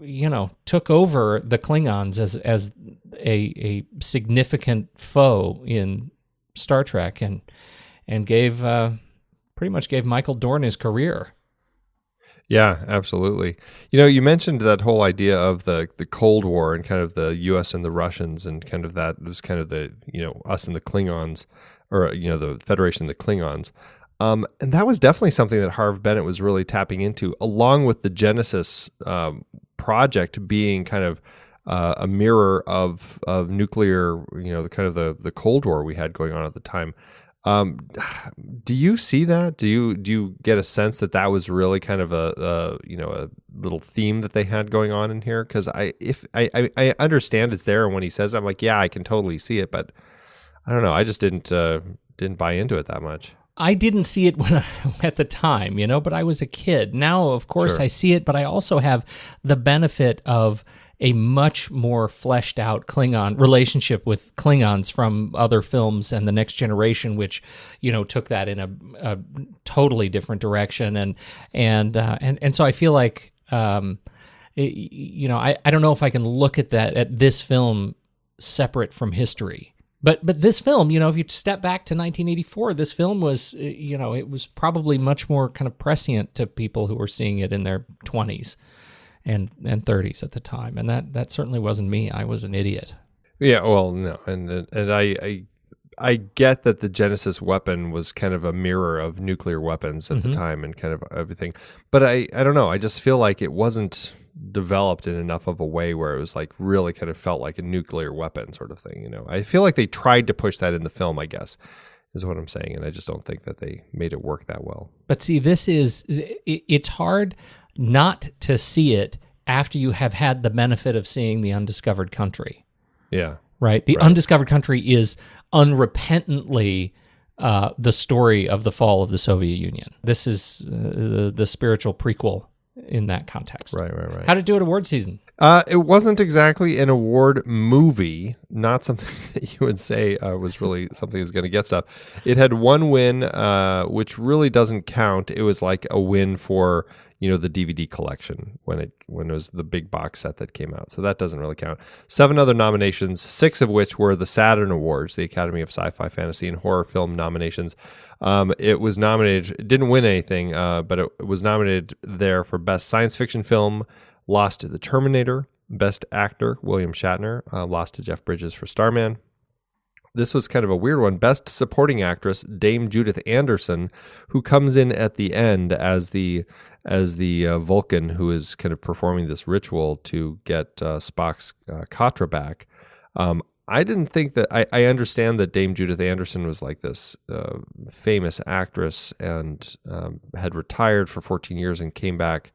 S2: you know, took over the Klingons as as a a significant foe in Star Trek and and gave uh, pretty much gave Michael Dorn his career.
S1: Yeah, absolutely. You know, you mentioned that whole idea of the the Cold War and kind of the U.S. and the Russians and kind of that was kind of the you know us and the Klingons, or you know the Federation and the Klingons. Um, and that was definitely something that Harve Bennett was really tapping into, along with the Genesis um, project being kind of uh, a mirror of of nuclear, you know, the kind of the the Cold War we had going on at the time. Um, <sighs> do you see that? Do you do you get a sense that that was really kind of a, a you know a little theme that they had going on in here? Because I if I, I I understand it's there, and when he says, it, I'm like, yeah, I can totally see it, but I don't know. I just didn't uh, didn't buy into it that much.
S2: I didn't see it <laughs> when I, at the time, you know, but I was a kid. Now, of course,
S1: Sure.
S2: I see it, but I also have the benefit of a much more fleshed out Klingon relationship with Klingons from other films and the Next Generation, which you know took that in a, a totally different direction, and and uh, and and so I feel like. Um, y- you know, I, I don't know if I can look at that at this film separate from history. But but this film, you know, if you step back to 1984, this film was, uh, you know, it was probably much more kind of prescient to people who were seeing it in their 20s and and 30s at the time, and that that certainly wasn't me. I was an idiot.
S1: Yeah, well, no, and and I, I I get that the Genesis weapon was kind of a mirror of nuclear weapons at the mm-hmm. time and kind of everything, but I I don't know. I just feel like it wasn't developed in enough of a way where it was like really kind of felt like a nuclear weapon sort of thing. You know, I feel like they tried to push that in the film. I guess is what I'm saying, and I just don't think that they made it work that well.
S2: But see, this is it's hard not to see it after you have had the benefit of seeing the undiscovered country.
S1: Yeah,
S2: right? The undiscovered country is unrepentantly uh, the story of the fall of the Soviet Union. This is uh, the, the spiritual prequel in that context.
S1: right, right, right.
S2: How to do it award season?
S1: Uh, it wasn't exactly an award movie, not something <laughs> that you would say uh, was really <laughs> something that's going to get stuff. It had one win, uh, which really doesn't count. It was like a win for you know the DVD collection when it when it was the big box set that came out. So that doesn't really count. Seven other nominations, six of which were the Saturn Awards, the Academy of Sci-Fi, Fantasy, and Horror Film nominations. Um, it was nominated, it didn't win anything, uh, but it was nominated there for Best Science Fiction Film lost to The Terminator. Best Actor, William Shatner, uh, lost to Jeff Bridges for Starman. This was kind of a weird one. Best Supporting Actress, Dame Judith Anderson, who comes in at the end as the as the uh, Vulcan who is kind of performing this ritual to get uh, Spock's uh, Katra back. Um, I didn't think that I, I understand that Dame Judith Anderson was like this uh, famous actress and um, had retired for 14 years and came back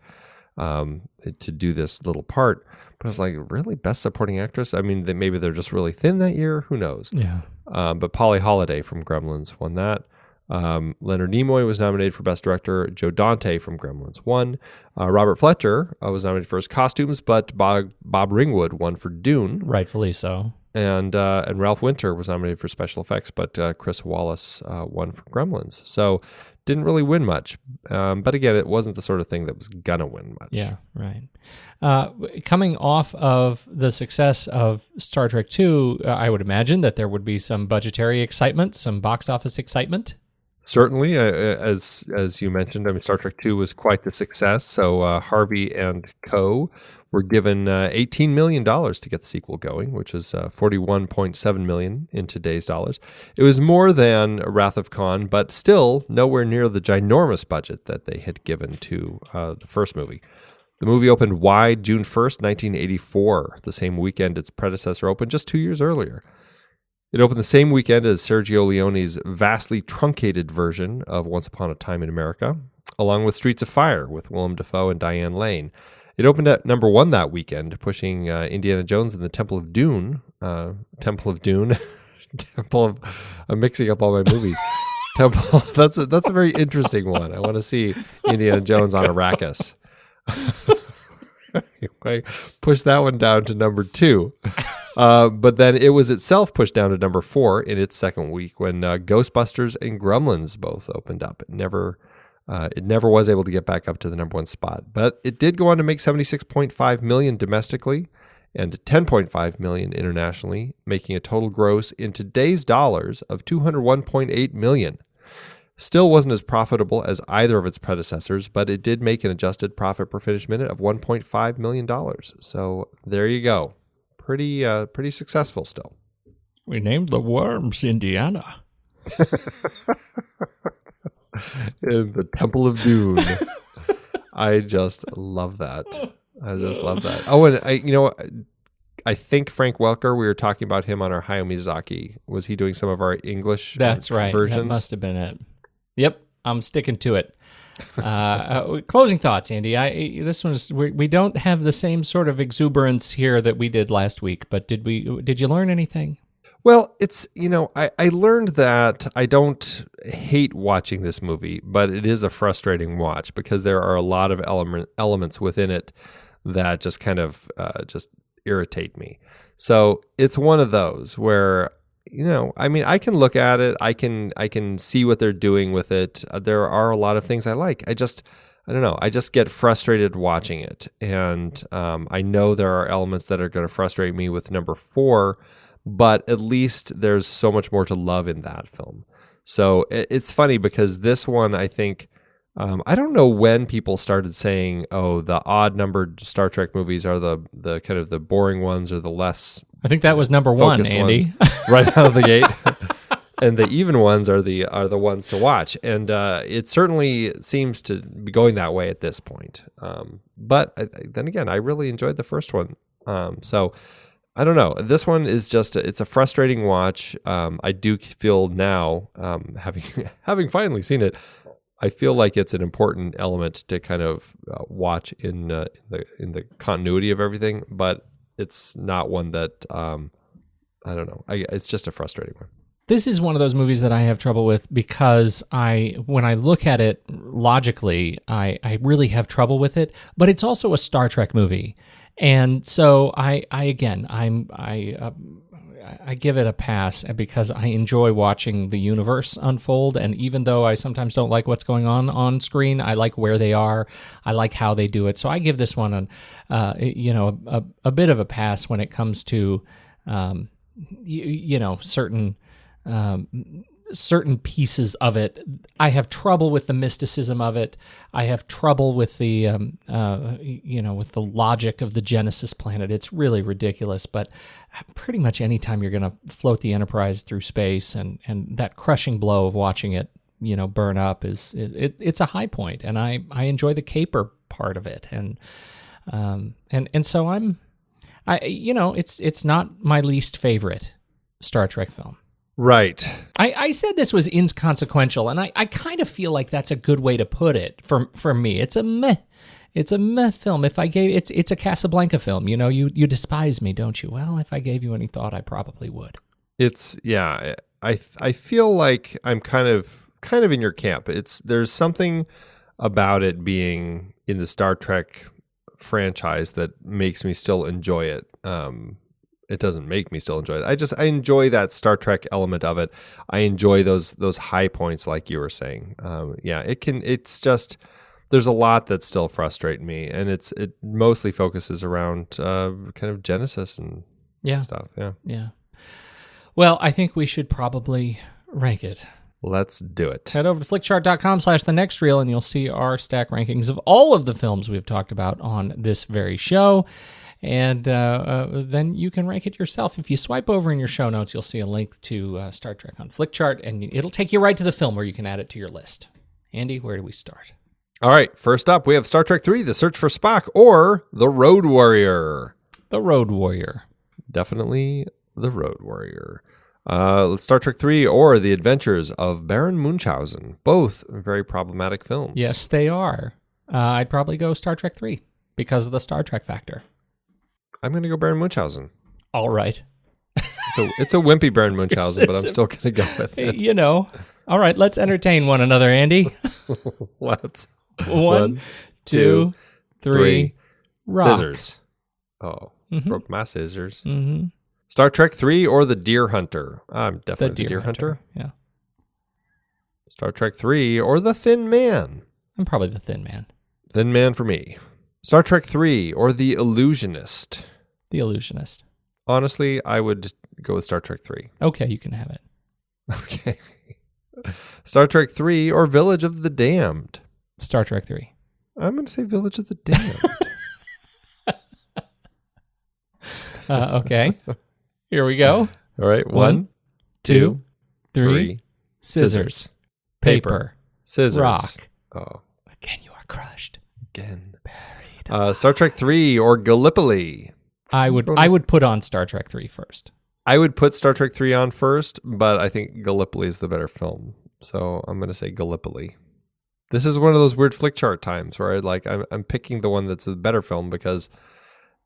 S1: um, to do this little part. But I was like, really, best supporting actress? I mean, they, maybe they're just really thin that year. Who knows?
S2: Yeah.
S1: Um, but Polly Holliday from Gremlins won that. Um, Leonard Nimoy was nominated for Best Director. Joe Dante from Gremlins won. Uh, Robert Fletcher uh, was nominated for his costumes, but Bob, Bob Ringwood won for Dune.
S2: Rightfully so.
S1: And uh, and Ralph Winter was nominated for special effects, but uh, Chris Walas uh, won for Gremlins. So didn't really win much. Um, but again, it wasn't the sort of thing that was gonna win much.
S2: Yeah, right. Uh, coming off of the success of Star Trek II, uh, I would imagine that there would be some budgetary excitement, some box office excitement.
S1: Certainly, uh, as as you mentioned, I mean, Star Trek Two was quite the success. So uh, Harvey and Co. were given uh, eighteen million dollars to get the sequel going, which is uh, forty one point seven million in today's dollars. It was more than Wrath of Khan, but still nowhere near the ginormous budget that they had given to uh, the first movie. The movie opened wide June 1st, 1984, the same weekend its predecessor opened just two years earlier. It opened the same weekend as Sergio Leone's vastly truncated version of Once Upon a Time in America, along with Streets of Fire with Willem Dafoe and Diane Lane. It opened at number one that weekend, pushing uh, Indiana Jones and the Temple of Dune. Uh, Temple of Dune. <laughs> Temple of. I'm mixing up all my movies. <laughs> Temple. That's a, that's a very interesting one. I want to see Indiana <laughs> Jones on Arrakis. Anyway, push that one down to number two. <laughs> Uh, but then it was itself pushed down to number four in its second week when uh, Ghostbusters and Gremlins both opened up. It never, uh, it never was able to get back up to the number one spot, but it did go on to make seventy six point five million domestically and ten point five million internationally, making a total gross in today's dollars of two hundred one point eight million. Still wasn't as profitable as either of its predecessors, but it did make an adjusted profit per finished minute of $1.5 million. So there you go. Pretty, uh, pretty successful still.
S2: We named the worms Indiana. <laughs>
S1: In the Temple of Dune. I just love that. I just love that. Oh, and I, you know, I think Frank Welker. We were talking about him on our Hayao Miyazaki. Was he doing some of our English?
S2: That's right.
S1: Versions?
S2: That must have been it. Yep, I'm sticking to it. <laughs> Uh, uh, closing thoughts, Andy. I this one's we, we don't have the same sort of exuberance here that we did last week. But did we? Did you learn anything?
S1: Well, it's you know I, I learned that I don't hate watching this movie, but it is a frustrating watch because there are a lot of element elements within it that just kind of uh, just irritate me. So it's one of those where you know i mean i can look at it. I can i can see what they're doing with it. Uh, there are a lot of things i like. I just i don't know. I just get frustrated watching it. And um, i know there are elements that are going to frustrate me with number four but at least there's so much more to love in that film. So it, it's funny because this one i think um, I don't know when people started saying, "Oh, the odd numbered Star Trek movies are the the kind of the boring ones or the less
S2: I think that was number one, Andy. <laughs>
S1: right out of the gate. <laughs> and the even ones are the are the ones to watch, and uh, it certainly seems to be going that way at this point. Um, but I, then again, I really enjoyed the first one, um, so I don't know. This one is just a, it's a frustrating watch. Um, I do feel now, um, <laughs> having having finally seen it, I feel like it's an important element to kind of uh, watch in, uh, in the in the continuity of everything, but it's not one that um, I don't know. I, it's just a frustrating one.
S2: This is one of those movies that I have trouble with because I, when I look at it logically, I, I really have trouble with it. But it's also a Star Trek movie, and so I, I again, I'm, I, uh, I give it a pass because I enjoy watching the universe unfold. And even though I sometimes don't like what's going on on screen, I like where they are. I like how they do it. So I give this one an, uh, you know, a, a, bit of a pass when it comes to, um, you, you know, certain. Um, certain pieces of it. I have trouble with the mysticism of it. I have trouble with the, um, uh, you know, with the logic of the Genesis planet. It's really ridiculous. But pretty much anytime you're going to float the Enterprise through space, and and that crushing blow of watching it, you know, burn up is it, it it's a high point, and I I enjoy the caper part of it, and um and and so I'm, I you know, it's it's not my least favorite Star Trek film.
S1: Right.
S2: I, I said this was inconsequential, and I, I kind of feel like that's a good way to put it for for me. It's a meh. It's a meh film. If I gave it's it's a Casablanca film. You know, you you despise me, don't you? Well, if I gave you any thought, I probably would.
S1: It's yeah. I I feel like I'm kind of kind of in your camp. It's there's something about it being in the Star Trek franchise that makes me still enjoy it. Um, it doesn't make me still enjoy it. I just I enjoy that Star Trek element of it. I enjoy those those high points, like you were saying. Um, yeah, it can. It's just there's a lot that still frustrate me, and it's it mostly focuses around uh, kind of Genesis and
S2: yeah
S1: stuff. Yeah,
S2: yeah. Well, I think we should probably rank it.
S1: Let's do it.
S2: Head over to flickchart.com slash the next reel and you'll see our stack rankings of all of the films we've talked about on this very show and uh, uh, then you can rank it yourself. If you swipe over in your show notes, you'll see a link to uh, Star Trek on Flickchart, and it'll take you right to the film where you can add it to your list. Andy, where do we start?
S1: All right, first up, we have Star Trek 3 The Search for Spock or The Road Warrior.
S2: The Road Warrior.
S1: Definitely The Road Warrior. Uh, Star Trek 3 or The Adventures of Baron Munchausen. Both very problematic films.
S2: Yes, they are. Uh, I'd probably go Star Trek 3 because of the Star Trek factor.
S1: I'm going to go Baron Munchausen.
S2: All right.
S1: It's a, it's a wimpy Baron <laughs> Munchausen, but I'm still going to go with <laughs> it.
S2: you know. All right, let's entertain one another, Andy. <laughs>
S1: Let's.
S2: One,
S1: One,
S2: two, three.
S1: three. Scissors. Oh,
S2: Mhm.
S1: broke my scissors.
S2: Mm-hmm.
S1: Star Trek 3 or The Deer Hunter? I'm
S2: The
S1: definitely
S2: deer,
S1: The Deer Hunter.
S2: hunter. Yeah,
S1: Star Trek 3 or The Thin Man?
S2: I'm probably the Thin Man,
S1: Thin Man for me. Star Trek 3 or The Illusionist?
S2: the illusionist.
S1: Honestly, I would go with Star Trek 3.
S2: Okay, you can have it.
S1: Okay. <laughs> Star Trek 3 or Village of the Damned?
S2: Star Trek Three.
S1: I'm going to say Village of the Damned. <laughs> <laughs>
S2: Uh, okay, here we go.
S1: All right.
S2: One,
S1: One,
S2: two, three.
S1: three.
S2: Scissors, paper,
S1: Scissors.
S2: rock.
S1: Oh,
S2: Again, you are crushed.
S1: again. Uh, Star Trek 3 or Gallipoli?
S2: I would I would put on Star Trek Three first.
S1: I would put Star Trek 3 on first, but I think Gallipoli is the better film. So I'm going to say Gallipoli. This is one of those weird flick chart times where I like I'm, I'm picking the one that's a better film because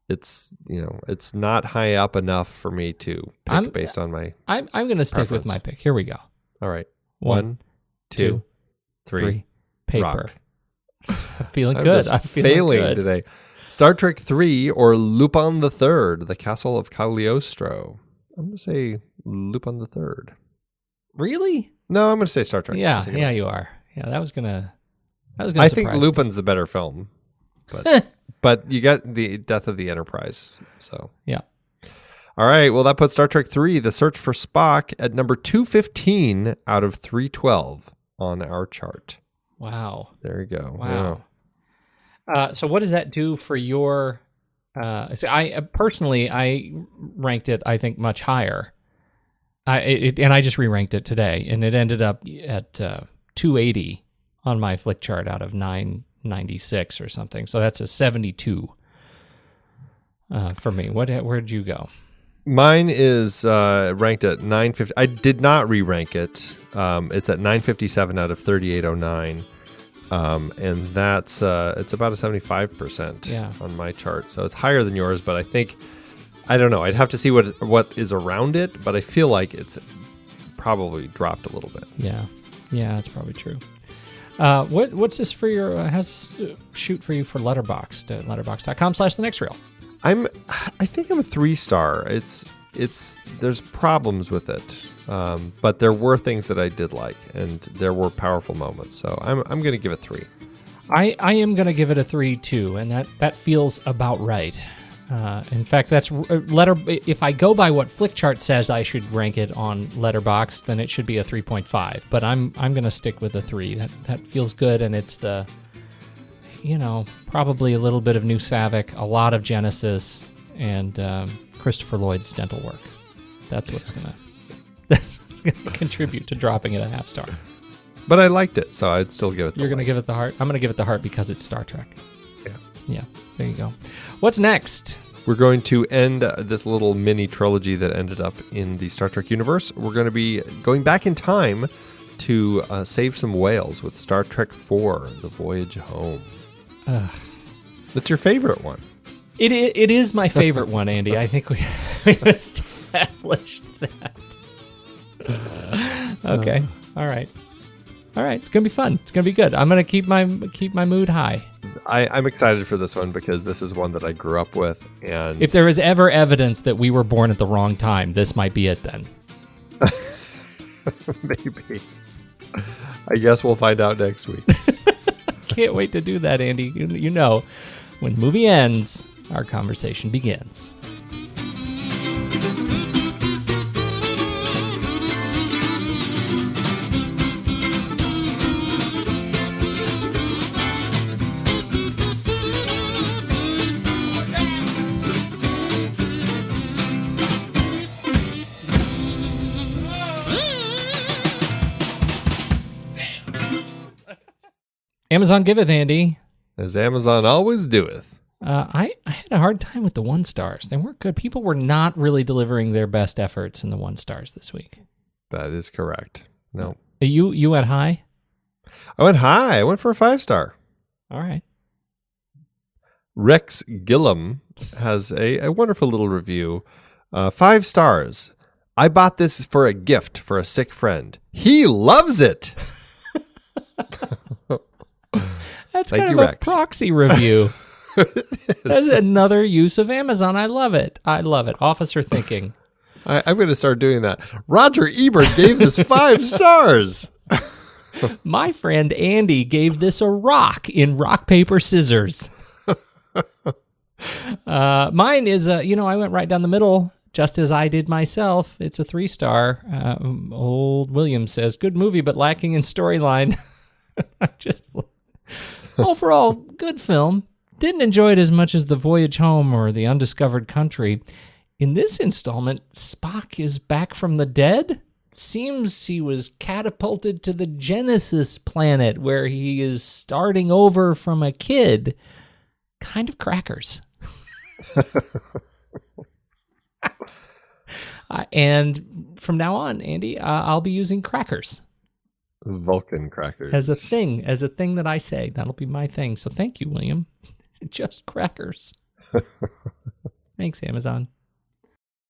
S1: it's you know it's not high up enough for me to pick
S2: I'm-
S1: based on my
S2: I'm I'm going to stick with my pick. Here we go.
S1: all right
S2: One,
S1: one two
S2: two,
S1: three
S2: Three. Paper.
S1: rock.
S2: I'm feeling
S1: I'm
S2: good. I'm
S1: failing
S2: good.
S1: today. Star Trek 3 or Lupin the Third, The Castle of Cagliostro. I'm going to say Lupin the Third.
S2: Really?
S1: No, I'm going to say Star Trek.
S2: Yeah, yeah, you are. Yeah, that was gonna. That was gonna.
S1: I think
S2: surprise me.
S1: Lupin's the better film, but <laughs> but you got the Death of the Enterprise. So
S2: Yeah.
S1: all right. Well, that puts Star Trek Three: The Search for Spock at number two fifteen out of three twelve on our chart.
S2: Wow.
S1: There you go.
S2: Wow. Uh, so what does that do for your? Uh, so I uh, personally I ranked it I think much higher. I it, and I just re-ranked it today, and it ended up at uh, 280 on my flick chart out of 996 or something. So that's a 72 uh, for me. What where'd you go?
S1: Mine is uh, ranked at 950. I did not re rank it. Um, it's at 957 out of 3809. Um, and that's uh, it's about a 75%
S2: Yeah.
S1: on my chart. So it's higher than yours, but I think I don't know. I'd have to see what what is around it, but I feel like it's probably dropped a little bit.
S2: Yeah, yeah, that's probably true. Uh, what what's this for your? Uh, how's this uh, shoot for you for Letterboxd at letterboxd.com slash the next reel?
S1: I'm I think I'm a three star. It's it's there's problems with it. Um, but there were things that I did like and there were powerful moments. So I'm I'm gonna give it three.
S2: I, I am going to give it a three too, and that that feels about right. Uh, in fact, that's uh, letter. If I go by what Flickchart says, I should rank it on Letterboxd, then it should be a three point five. But I'm I'm going to stick with a three. That that feels good, and it's the, you know, probably a little bit of New Saavik, a lot of Genesis, and um, Christopher Lloyd's dental work. That's what's gonna <laughs> that's what's gonna contribute to dropping it a half star.
S1: But I liked it, so I'd still give it. The
S2: You're going to give it the heart. I'm going to give it the heart because it's Star Trek.
S1: Yeah.
S2: Yeah. There you go. What's next?
S1: We're going to end this little mini trilogy that ended up in the Star Trek universe. We're going to be going back in time to uh, save some whales with Star Trek IV: The Voyage Home. That's your favorite one.
S2: It it is my favorite one, Andy. I think we <laughs> we established that. <laughs> okay. Uh, all right. All right. It's gonna be fun. It's gonna be good. I'm gonna keep my keep my mood high.
S1: I, I'm excited for this one because this is one that I grew up with, and
S2: If there is ever evidence that we were born at the wrong time, this might be it. Then. <laughs>
S1: maybe. I guess we'll find out next week.
S2: Can't wait to do that, Andy. You, you know, when the movie ends, our conversation begins.
S9: Amazon giveth, Andy.
S10: As Amazon always doeth.
S9: Uh, I, I had a hard time with the one stars. They weren't good. People were not really delivering their best efforts in the one stars this week.
S10: That is correct. No.
S9: You you went high.
S10: I went high. I went for a five star.
S9: All right.
S10: Rex Gillum has a, a wonderful little review. Uh, five stars. I bought this for a gift for a sick friend. He loves it. <laughs>
S9: That's
S10: Thank
S9: kind
S10: you,
S9: of
S10: Rex.
S9: a proxy review. <laughs> That's another use of Amazon. I love it. I love it. Officer thinking.
S10: I, I'm going to start doing that. Roger Ebert gave this five stars. <laughs>
S9: My friend Andy gave this a rock in rock paper scissors. <laughs> uh, mine is a, you know, I went right down the middle, just as I did myself. It's a three star. Uh, old William says, "Good movie, but lacking in storyline." I just <laughs> overall good film. Didn't enjoy it as much as The Voyage Home or The Undiscovered Country. In this installment, Spock is back from the dead. Seems he was catapulted to the Genesis planet where he is starting over from a kid. Kind of crackers. <laughs> Uh, and from now on, Andy, uh, I'll be using crackers
S10: Vulcan crackers.
S9: as a thing, as a thing that I say. That'll be my thing. So thank you, William. <laughs> Just crackers. <laughs> Thanks, Amazon.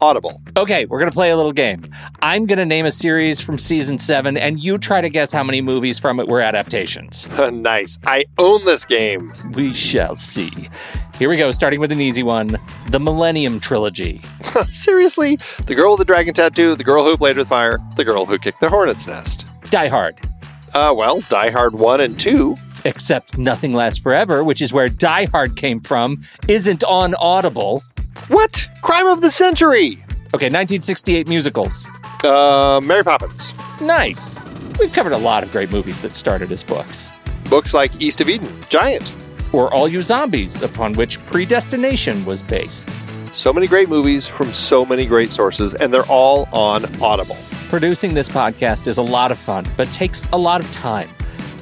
S1: audible.
S2: Okay, we're gonna play a little game. I'm gonna name a series from season seven, and you try to guess how many movies from it were adaptations. <laughs>
S1: nice. I own this game.
S2: We shall see. Here we go, starting with an easy one The Millennium Trilogy. <laughs>
S1: Seriously? The girl with the dragon tattoo, the girl who played with fire, the girl who kicked the hornet's nest.
S2: Die Hard.
S1: Uh, well, Die Hard 1 and 2.
S2: Except Nothing Lasts Forever, which is where Die Hard came from, isn't on Audible.
S1: What? Crime of the Century!
S2: Okay, 1968 musicals.
S1: Uh, Mary Poppins.
S2: Nice. We've covered a lot of great movies that started as books.
S1: Books like East of Eden, Giant.
S2: Or All You Zombies, upon which Predestination was based.
S1: So many great movies from so many great sources, and they're all on Audible.
S2: Producing this podcast is a lot of fun, but takes a lot of time.